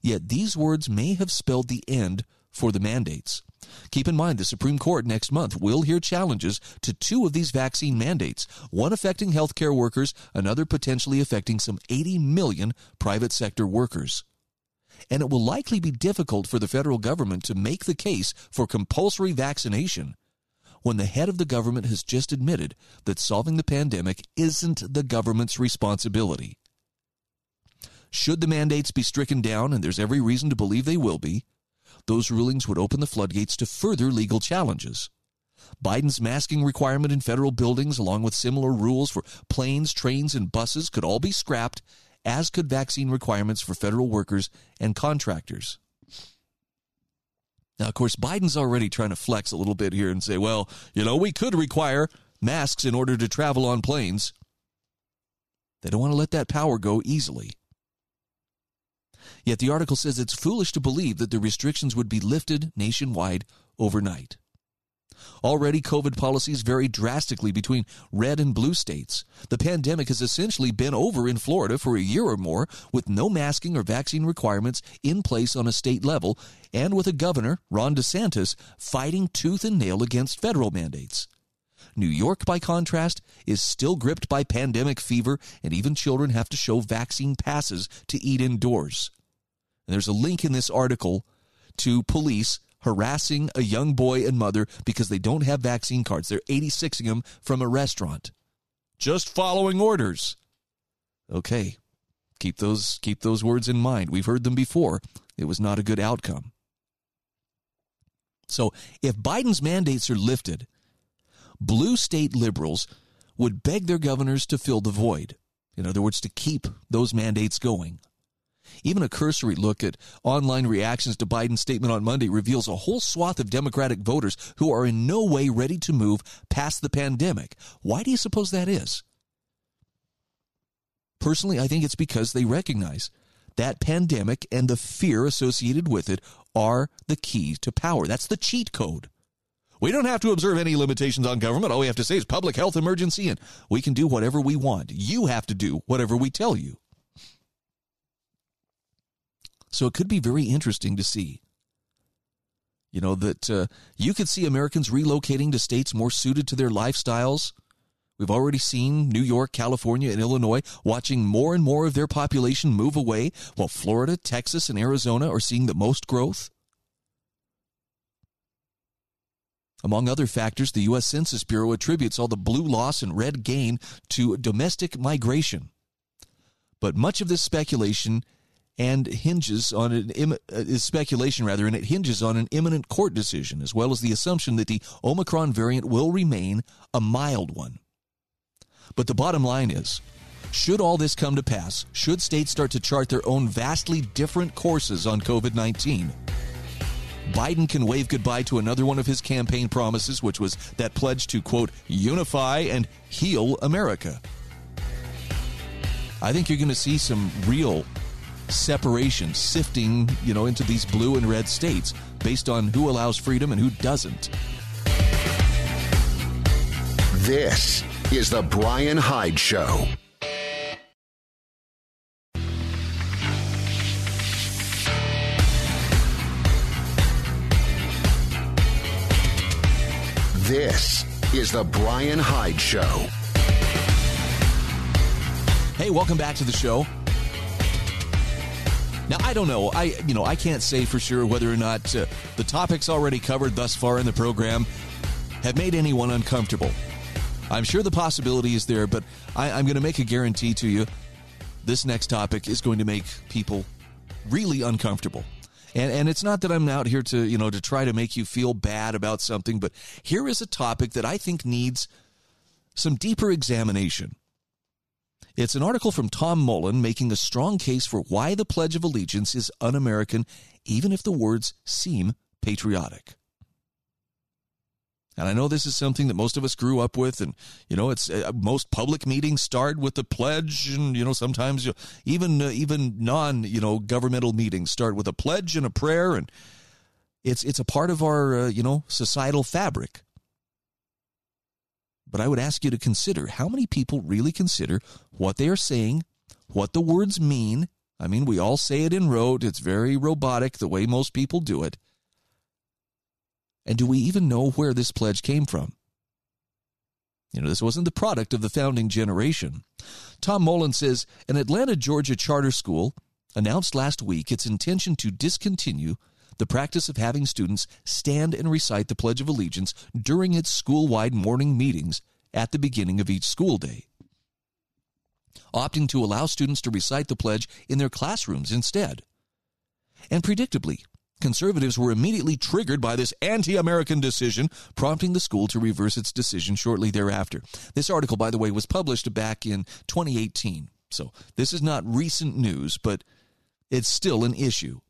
yet these words may have spelled the end for the mandates. Keep in mind, the Supreme Court next month will hear challenges to two of these vaccine mandates, one affecting healthcare workers, another potentially affecting some 80 million private sector workers. And it will likely be difficult for the federal government to make the case for compulsory vaccination when the head of the government has just admitted that solving the pandemic isn't the government's responsibility. Should the mandates be stricken down, and there's every reason to believe they will be, those rulings would open the floodgates to further legal challenges. Biden's masking requirement in federal buildings, along with similar rules for planes, trains, and buses, could all be scrapped, as could vaccine requirements for federal workers and contractors. Now, of course, Biden's already trying to flex a little bit here and say, well, you know, we could require masks in order to travel on planes. They don't want to let that power go easily. Yet the article says it's foolish to believe that the restrictions would be lifted nationwide overnight. Already, COVID policies vary drastically between red and blue states. The pandemic has essentially been over in Florida for a year or more, with no masking or vaccine requirements in place on a state level, and with a governor, Ron DeSantis, fighting tooth and nail against federal mandates. New York, by contrast, is still gripped by pandemic fever, and even children have to show vaccine passes to eat indoors. And there's a link in this article to police harassing a young boy and mother because they don't have vaccine cards. They're 86ing them from a restaurant. Just following orders. Okay. Keep those keep those words in mind. We've heard them before. It was not a good outcome. So, if Biden's mandates are lifted, blue state liberals would beg their governors to fill the void. In other words, to keep those mandates going. Even a cursory look at online reactions to Biden's statement on Monday reveals a whole swath of Democratic voters who are in no way ready to move past the pandemic. Why do you suppose that is? Personally, I think it's because they recognize that pandemic and the fear associated with it are the key to power. That's the cheat code. We don't have to observe any limitations on government. All we have to say is public health emergency, and we can do whatever we want. You have to do whatever we tell you. So it could be very interesting to see. You know, that uh, you could see Americans relocating to states more suited to their lifestyles. We've already seen New York, California, and Illinois watching more and more of their population move away, while Florida, Texas, and Arizona are seeing the most growth. Among other factors, the U.S. Census Bureau attributes all the blue loss and red gain to domestic migration. But much of this speculation and hinges on an Im- uh, speculation rather, and it hinges on an imminent court decision, as well as the assumption that the Omicron variant will remain a mild one. But the bottom line is, should all this come to pass, should states start to chart their own vastly different courses on COVID 19, Biden can wave goodbye to another one of his campaign promises, which was that pledge to, quote, unify and heal America. I think you're going to see some real separation, sifting, you know, into these blue and red states based on who allows freedom and who doesn't. This is the Brian Hyde Show. This is the Brian Hyde Show. Hey, welcome back to the show. Now I don't know. I you know I can't say for sure whether or not uh, the topics already covered thus far in the program have made anyone uncomfortable. I'm sure the possibility is there, but I, I'm going to make a guarantee to you. This next topic is going to make people really uncomfortable. And, and it's not that I'm out here to, you know, to try to make you feel bad about something, but here is a topic that I think needs some deeper examination. It's an article from Tom Mullen making a strong case for why the Pledge of Allegiance is un American, even if the words seem patriotic. And I know this is something that most of us grew up with, and you know, it's uh, most public meetings start with the pledge, and you know, sometimes you even uh, even non you know governmental meetings start with a pledge and a prayer, and it's it's a part of our uh, you know societal fabric. But I would ask you to consider how many people really consider what they are saying, what the words mean. I mean, we all say it in rote, it's very robotic the way most people do it. And do we even know where this pledge came from? You know, this wasn't the product of the founding generation. Tom Mullen says an Atlanta, Georgia charter school announced last week its intention to discontinue the practice of having students stand and recite the Pledge of Allegiance during its school wide morning meetings at the beginning of each school day, opting to allow students to recite the pledge in their classrooms instead. And predictably, conservatives were immediately triggered by this anti American decision, prompting the school to reverse its decision shortly thereafter. This article, by the way, was published back in 2018. So this is not recent news, but it's still an issue.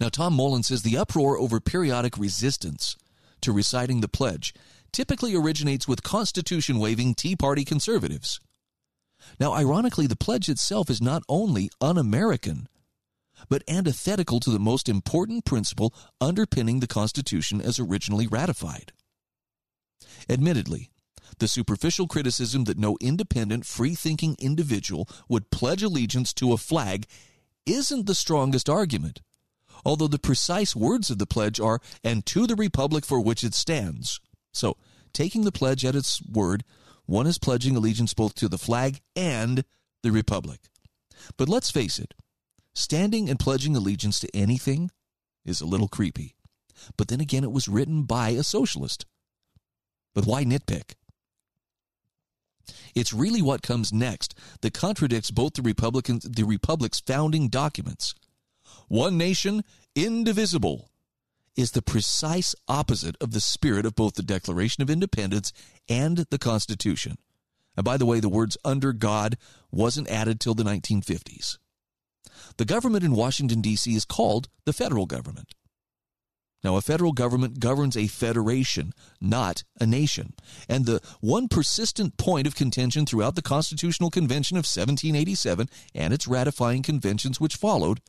Now, Tom Mullen says the uproar over periodic resistance to reciting the pledge typically originates with Constitution waving Tea Party conservatives. Now, ironically, the pledge itself is not only un American, but antithetical to the most important principle underpinning the Constitution as originally ratified. Admittedly, the superficial criticism that no independent, free thinking individual would pledge allegiance to a flag isn't the strongest argument although the precise words of the pledge are, and to the republic for which it stands. So, taking the pledge at its word, one is pledging allegiance both to the flag and the republic. But let's face it, standing and pledging allegiance to anything is a little creepy. But then again, it was written by a socialist. But why nitpick? It's really what comes next that contradicts both the Republicans, the Republic's founding documents one nation, indivisible, is the precise opposite of the spirit of both the Declaration of Independence and the Constitution. And by the way, the words under God wasn't added till the 1950s. The government in Washington, D.C. is called the federal government. Now, a federal government governs a federation, not a nation. And the one persistent point of contention throughout the Constitutional Convention of 1787 and its ratifying conventions which followed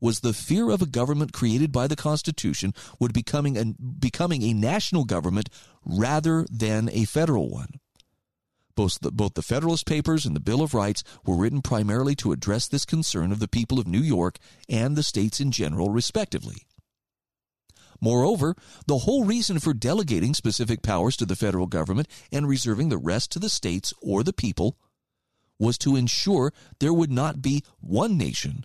was the fear of a government created by the Constitution would becoming a, becoming a national government rather than a federal one. Both the, both the Federalist Papers and the Bill of Rights were written primarily to address this concern of the people of New York and the states in general, respectively. Moreover, the whole reason for delegating specific powers to the federal government and reserving the rest to the states or the people was to ensure there would not be one nation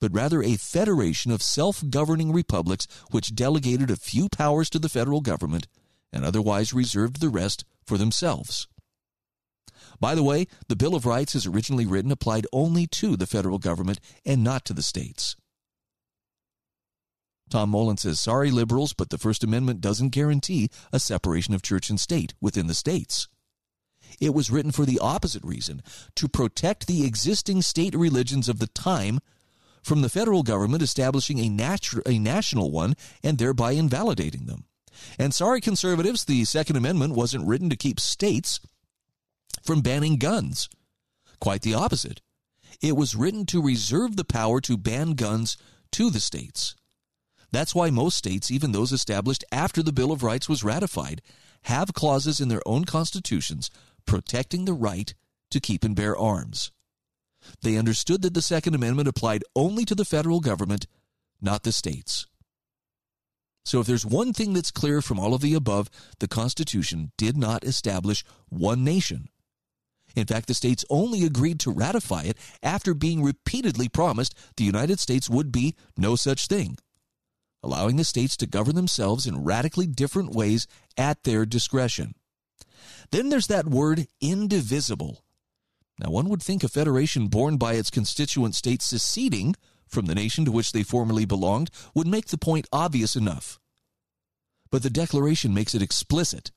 but rather a federation of self governing republics which delegated a few powers to the federal government and otherwise reserved the rest for themselves. By the way, the Bill of Rights, as originally written, applied only to the federal government and not to the states. Tom Mullen says, Sorry, liberals, but the First Amendment doesn't guarantee a separation of church and state within the states. It was written for the opposite reason to protect the existing state religions of the time from the federal government establishing a, natu- a national one and thereby invalidating them. And sorry, conservatives, the Second Amendment wasn't written to keep states from banning guns. Quite the opposite. It was written to reserve the power to ban guns to the states. That's why most states, even those established after the Bill of Rights was ratified, have clauses in their own constitutions protecting the right to keep and bear arms. They understood that the Second Amendment applied only to the federal government, not the states. So, if there's one thing that's clear from all of the above, the Constitution did not establish one nation. In fact, the states only agreed to ratify it after being repeatedly promised the United States would be no such thing, allowing the states to govern themselves in radically different ways at their discretion. Then there's that word indivisible. Now, one would think a federation born by its constituent states seceding from the nation to which they formerly belonged would make the point obvious enough. But the Declaration makes it explicit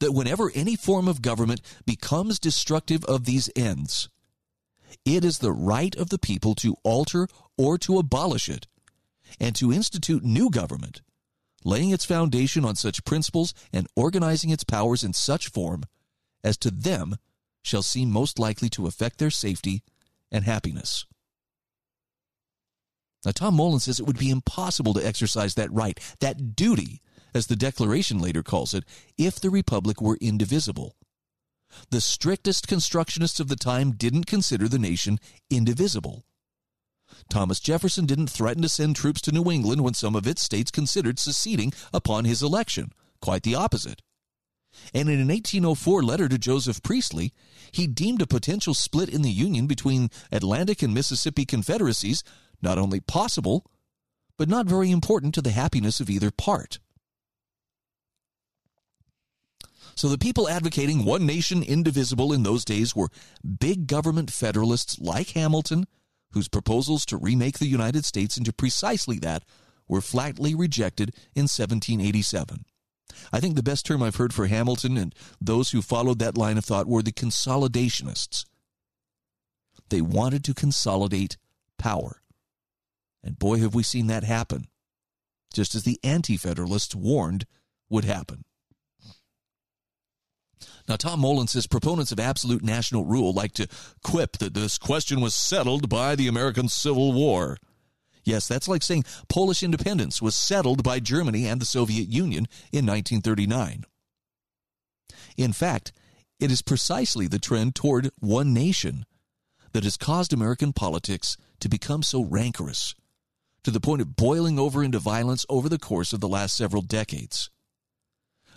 that whenever any form of government becomes destructive of these ends, it is the right of the people to alter or to abolish it, and to institute new government, laying its foundation on such principles and organizing its powers in such form as to them shall seem most likely to affect their safety and happiness. Now, Tom Mullen says it would be impossible to exercise that right, that duty, as the Declaration later calls it, if the Republic were indivisible. The strictest constructionists of the time didn't consider the nation indivisible. Thomas Jefferson didn't threaten to send troops to New England when some of its states considered seceding upon his election. Quite the opposite. And in an 1804 letter to Joseph Priestley, he deemed a potential split in the Union between Atlantic and Mississippi confederacies not only possible, but not very important to the happiness of either part. So the people advocating one nation indivisible in those days were big government federalists like Hamilton, whose proposals to remake the United States into precisely that were flatly rejected in 1787. I think the best term I've heard for Hamilton and those who followed that line of thought were the consolidationists. They wanted to consolidate power. And boy, have we seen that happen, just as the Anti Federalists warned would happen. Now, Tom Mullen says proponents of absolute national rule like to quip that this question was settled by the American Civil War. Yes, that's like saying Polish independence was settled by Germany and the Soviet Union in 1939. In fact, it is precisely the trend toward one nation that has caused American politics to become so rancorous, to the point of boiling over into violence over the course of the last several decades.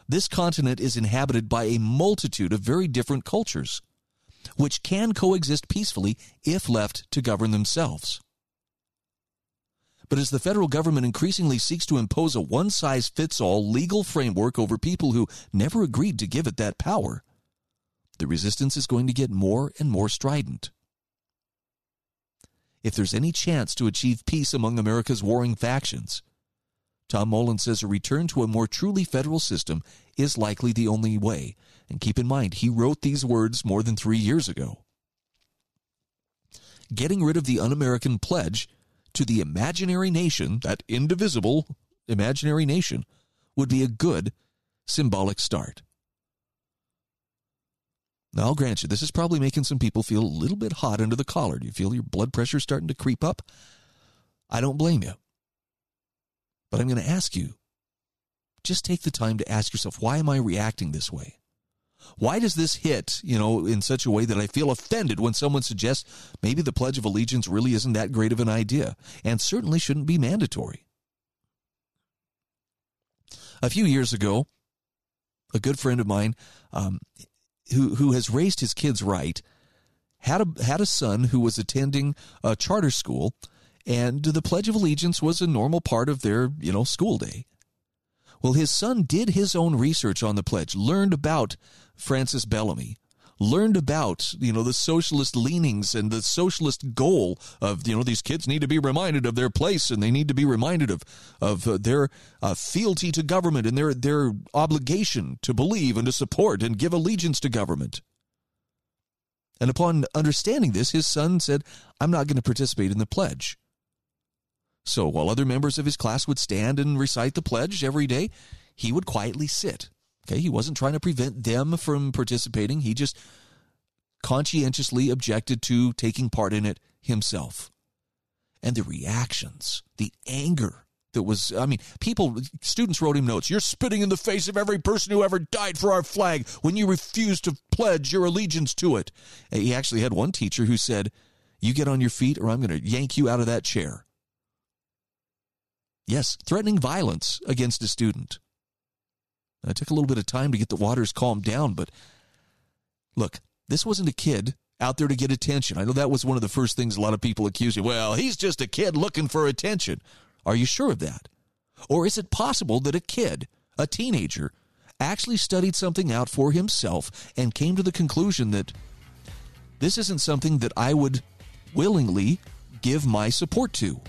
This continent is inhabited by a multitude of very different cultures, which can coexist peacefully if left to govern themselves. But as the federal government increasingly seeks to impose a one size fits all legal framework over people who never agreed to give it that power, the resistance is going to get more and more strident. If there's any chance to achieve peace among America's warring factions, Tom Mullen says a return to a more truly federal system is likely the only way. And keep in mind, he wrote these words more than three years ago. Getting rid of the un American pledge to the imaginary nation, that indivisible imaginary nation, would be a good symbolic start. Now, I'll grant you, this is probably making some people feel a little bit hot under the collar. Do you feel your blood pressure starting to creep up? I don't blame you. But I'm going to ask you just take the time to ask yourself, why am I reacting this way? Why does this hit, you know, in such a way that I feel offended when someone suggests maybe the Pledge of Allegiance really isn't that great of an idea and certainly shouldn't be mandatory? A few years ago, a good friend of mine um, who, who has raised his kids right had a, had a son who was attending a charter school and the Pledge of Allegiance was a normal part of their, you know, school day. Well, his son did his own research on the pledge, learned about Francis Bellamy, learned about, you know, the socialist leanings and the socialist goal of, you know, these kids need to be reminded of their place and they need to be reminded of, of uh, their uh, fealty to government and their, their obligation to believe and to support and give allegiance to government. And upon understanding this, his son said, I'm not going to participate in the pledge. So while other members of his class would stand and recite the pledge every day, he would quietly sit. Okay, he wasn't trying to prevent them from participating. He just conscientiously objected to taking part in it himself. And the reactions, the anger that was, I mean, people, students wrote him notes. You're spitting in the face of every person who ever died for our flag when you refuse to pledge your allegiance to it. He actually had one teacher who said, You get on your feet or I'm going to yank you out of that chair. Yes, threatening violence against a student. It took a little bit of time to get the waters calmed down, but look, this wasn't a kid out there to get attention. I know that was one of the first things a lot of people accuse you. Well, he's just a kid looking for attention. Are you sure of that? Or is it possible that a kid, a teenager, actually studied something out for himself and came to the conclusion that this isn't something that I would willingly give my support to?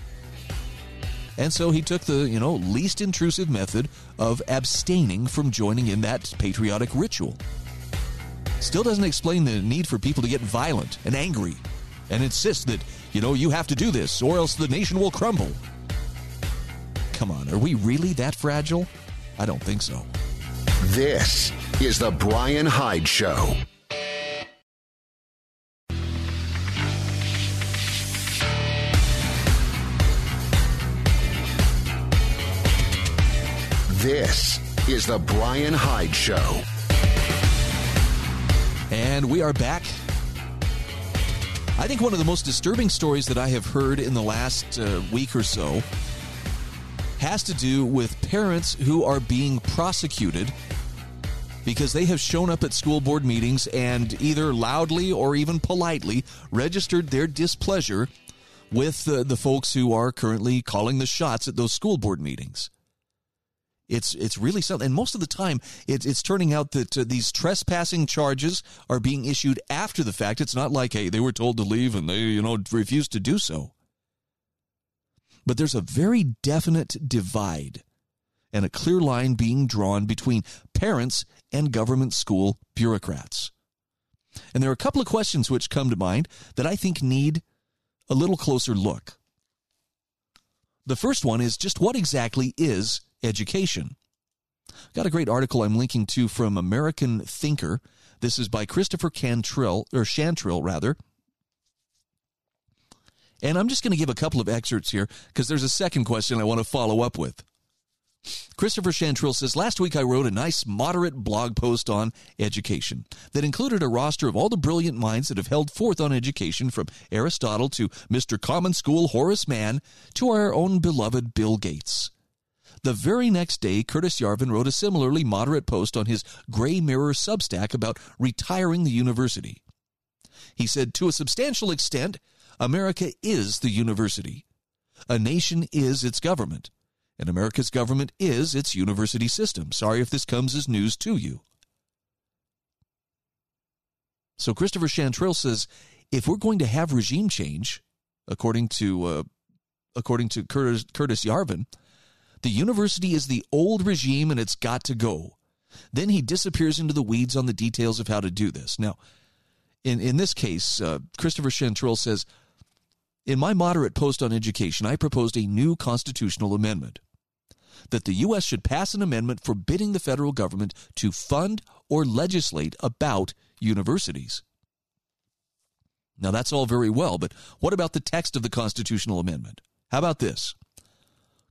And so he took the, you know, least intrusive method of abstaining from joining in that patriotic ritual. Still doesn't explain the need for people to get violent and angry and insist that, you know, you have to do this or else the nation will crumble. Come on, are we really that fragile? I don't think so. This is the Brian Hyde Show. This is The Brian Hyde Show. And we are back. I think one of the most disturbing stories that I have heard in the last uh, week or so has to do with parents who are being prosecuted because they have shown up at school board meetings and either loudly or even politely registered their displeasure with uh, the folks who are currently calling the shots at those school board meetings. It's it's really something, and most of the time, it, it's turning out that uh, these trespassing charges are being issued after the fact. It's not like hey, they were told to leave and they you know refused to do so. But there's a very definite divide and a clear line being drawn between parents and government school bureaucrats. And there are a couple of questions which come to mind that I think need a little closer look. The first one is just what exactly is education. Got a great article I'm linking to from American Thinker. This is by Christopher Cantrill, or Chantrill rather. And I'm just going to give a couple of excerpts here because there's a second question I want to follow up with. Christopher Chantrill says, Last week I wrote a nice, moderate blog post on education that included a roster of all the brilliant minds that have held forth on education from Aristotle to Mr. Common School Horace Mann to our own beloved Bill Gates. The very next day, Curtis Yarvin wrote a similarly moderate post on his Gray Mirror Substack about retiring the university. He said, To a substantial extent, America is the university. A nation is its government, and America's government is its university system. Sorry if this comes as news to you. So Christopher Chantrill says, if we're going to have regime change, according to uh, according to Curtis, Curtis Yarvin, the university is the old regime and it's got to go. Then he disappears into the weeds on the details of how to do this. Now, in, in this case, uh, Christopher Chantrill says, In my moderate post on education, I proposed a new constitutional amendment that the U.S. should pass an amendment forbidding the federal government to fund or legislate about universities. Now, that's all very well, but what about the text of the constitutional amendment? How about this?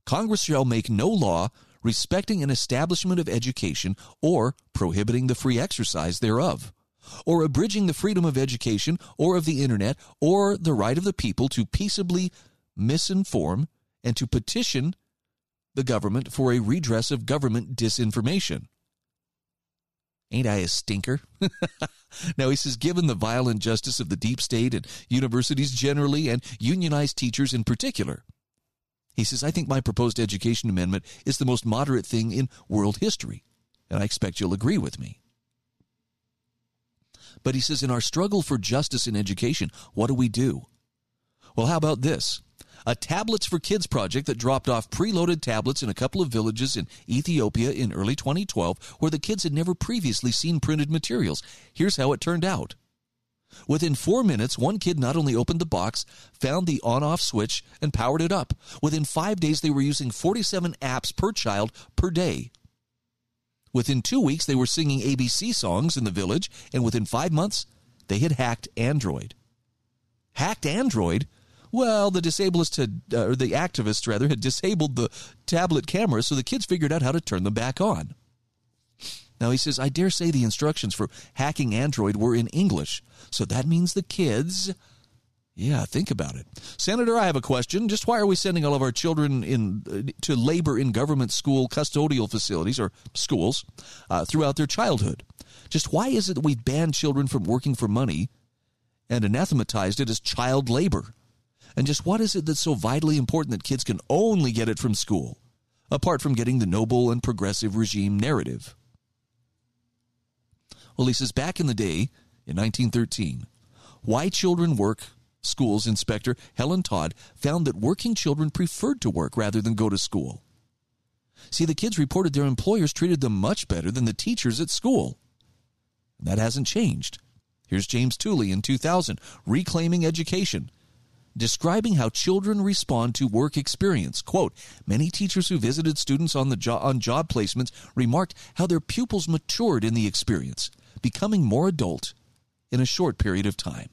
Congress shall make no law respecting an establishment of education or prohibiting the free exercise thereof, or abridging the freedom of education or of the internet or the right of the people to peaceably misinform and to petition the government for a redress of government disinformation. Ain't I a stinker? (laughs) now, he says, given the vile injustice of the deep state and universities generally and unionized teachers in particular, he says, I think my proposed education amendment is the most moderate thing in world history, and I expect you'll agree with me. But he says, in our struggle for justice in education, what do we do? Well, how about this? A Tablets for Kids project that dropped off preloaded tablets in a couple of villages in Ethiopia in early 2012 where the kids had never previously seen printed materials. Here's how it turned out. Within four minutes, one kid not only opened the box, found the on off switch, and powered it up. Within five days, they were using 47 apps per child per day. Within two weeks, they were singing ABC songs in the village, and within five months, they had hacked Android. Hacked Android? Well, the disablists had, uh, or the activists rather, had disabled the tablet cameras, so the kids figured out how to turn them back on. Now he says, I dare say the instructions for hacking Android were in English. So that means the kids. Yeah, think about it. Senator, I have a question. Just why are we sending all of our children in uh, to labor in government school custodial facilities or schools uh, throughout their childhood? Just why is it that we've banned children from working for money and anathematized it as child labor? And just what is it that's so vitally important that kids can only get it from school, apart from getting the noble and progressive regime narrative? Well, he says back in the day, in 1913, Why Children Work Schools inspector Helen Todd found that working children preferred to work rather than go to school. See, the kids reported their employers treated them much better than the teachers at school. That hasn't changed. Here's James Tooley in 2000, Reclaiming Education, describing how children respond to work experience. Quote, many teachers who visited students on, the jo- on job placements remarked how their pupils matured in the experience becoming more adult in a short period of time.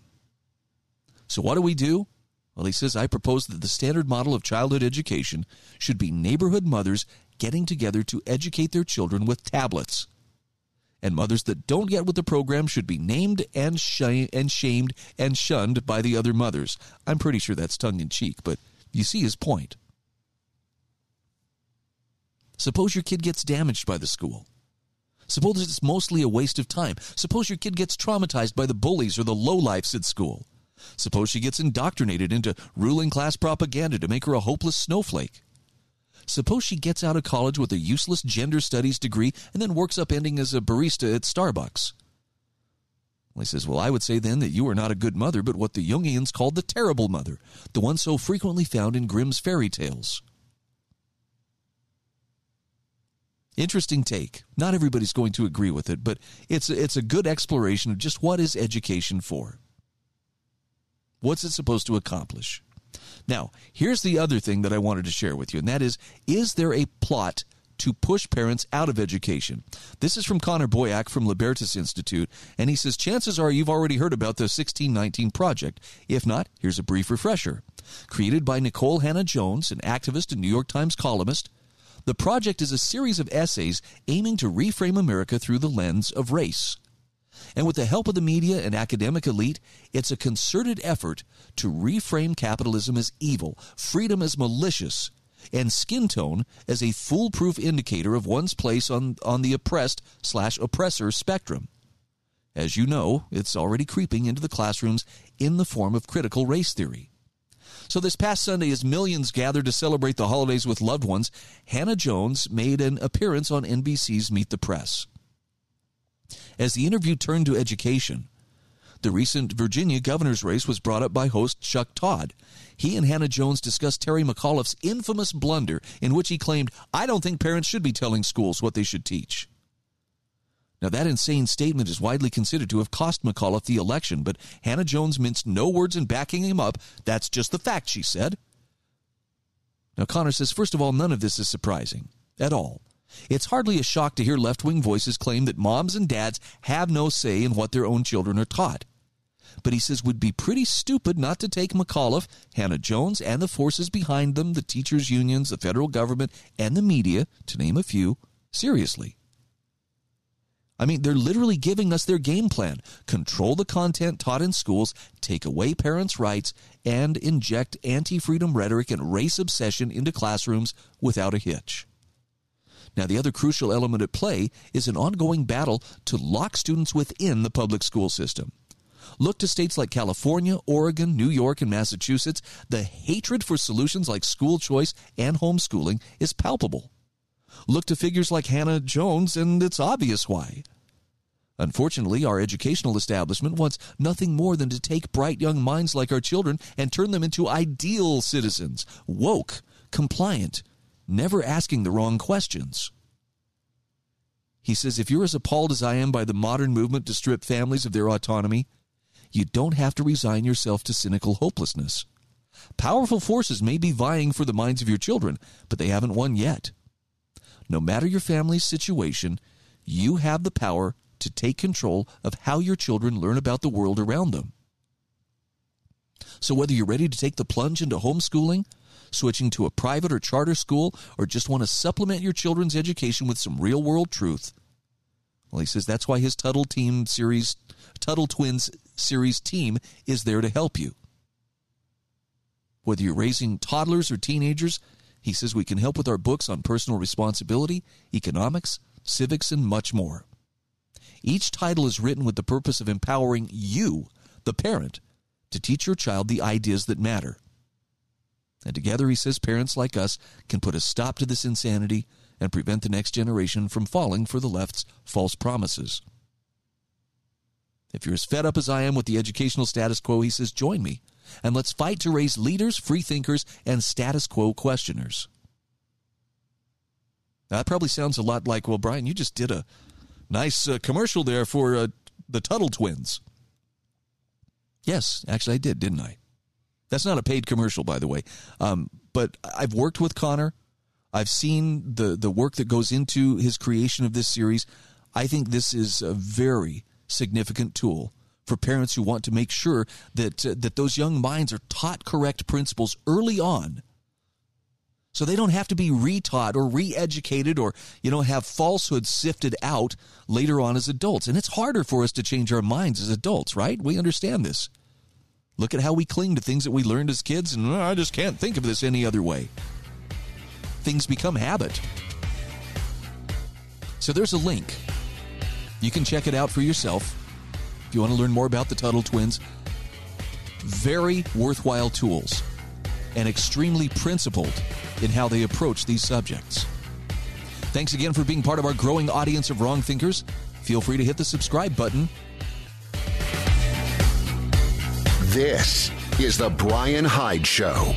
So, what do we do? Well, he says, I propose that the standard model of childhood education should be neighborhood mothers getting together to educate their children with tablets. And mothers that don't get with the program should be named and, sh- and shamed and shunned by the other mothers. I'm pretty sure that's tongue in cheek, but you see his point. Suppose your kid gets damaged by the school. Suppose it's mostly a waste of time. Suppose your kid gets traumatized by the bullies or the lowlifes at school. Suppose she gets indoctrinated into ruling class propaganda to make her a hopeless snowflake. Suppose she gets out of college with a useless gender studies degree and then works up ending as a barista at Starbucks. Well, he says, Well, I would say then that you are not a good mother, but what the Jungians called the terrible mother, the one so frequently found in Grimm's fairy tales. Interesting take. Not everybody's going to agree with it, but it's it's a good exploration of just what is education for. What's it supposed to accomplish? Now, here's the other thing that I wanted to share with you, and that is is there a plot to push parents out of education? This is from Connor Boyack from Libertas Institute, and he says chances are you've already heard about the 1619 project. If not, here's a brief refresher. Created by Nicole Hannah-Jones, an activist and New York Times columnist, the project is a series of essays aiming to reframe America through the lens of race. And with the help of the media and academic elite, it's a concerted effort to reframe capitalism as evil, freedom as malicious, and skin tone as a foolproof indicator of one's place on, on the oppressed slash oppressor spectrum. As you know, it's already creeping into the classrooms in the form of critical race theory. So, this past Sunday, as millions gathered to celebrate the holidays with loved ones, Hannah-Jones made an appearance on NBC's Meet the Press. As the interview turned to education, the recent Virginia governor's race was brought up by host Chuck Todd. He and Hannah-Jones discussed Terry McAuliffe's infamous blunder in which he claimed, I don't think parents should be telling schools what they should teach. Now, that insane statement is widely considered to have cost McAuliffe the election, but Hannah-Jones minced no words in backing him up. That's just the fact, she said. Now, Connor says, first of all, none of this is surprising at all. It's hardly a shock to hear left wing voices claim that moms and dads have no say in what their own children are taught. But he says would be pretty stupid not to take McAuliffe, Hannah-Jones, and the forces behind them, the teachers' unions, the federal government, and the media, to name a few, seriously. I mean, they're literally giving us their game plan control the content taught in schools, take away parents' rights, and inject anti freedom rhetoric and race obsession into classrooms without a hitch. Now, the other crucial element at play is an ongoing battle to lock students within the public school system. Look to states like California, Oregon, New York, and Massachusetts. The hatred for solutions like school choice and homeschooling is palpable. Look to figures like Hannah-Jones, and it's obvious why. Unfortunately, our educational establishment wants nothing more than to take bright young minds like our children and turn them into ideal citizens, woke, compliant, never asking the wrong questions. He says, if you're as appalled as I am by the modern movement to strip families of their autonomy, you don't have to resign yourself to cynical hopelessness. Powerful forces may be vying for the minds of your children, but they haven't won yet. No matter your family's situation, you have the power to take control of how your children learn about the world around them. So, whether you're ready to take the plunge into homeschooling, switching to a private or charter school, or just want to supplement your children's education with some real world truth. Well, he says that's why his Tuttle Team series, Tuttle Twins series team is there to help you. Whether you're raising toddlers or teenagers, he says we can help with our books on personal responsibility, economics, civics, and much more. Each title is written with the purpose of empowering you, the parent, to teach your child the ideas that matter. And together, he says, parents like us can put a stop to this insanity and prevent the next generation from falling for the left's false promises. If you're as fed up as I am with the educational status quo, he says, join me and let's fight to raise leaders, free thinkers, and status quo questioners. Now, that probably sounds a lot like, well, Brian, you just did a nice uh, commercial there for uh, the Tuttle twins. Yes, actually, I did, didn't I? That's not a paid commercial, by the way. Um, but I've worked with Connor. I've seen the the work that goes into his creation of this series. I think this is a very significant tool for parents who want to make sure that uh, that those young minds are taught correct principles early on. So they don't have to be retaught or re-educated or you know have falsehoods sifted out later on as adults. And it's harder for us to change our minds as adults right? We understand this. Look at how we cling to things that we learned as kids and oh, i just can't think of this any other way. Things become habit. So there's a link. You can check it out for yourself you want to learn more about the tuttle twins very worthwhile tools and extremely principled in how they approach these subjects. Thanks again for being part of our growing audience of wrong thinkers. Feel free to hit the subscribe button. This is The Brian Hyde Show.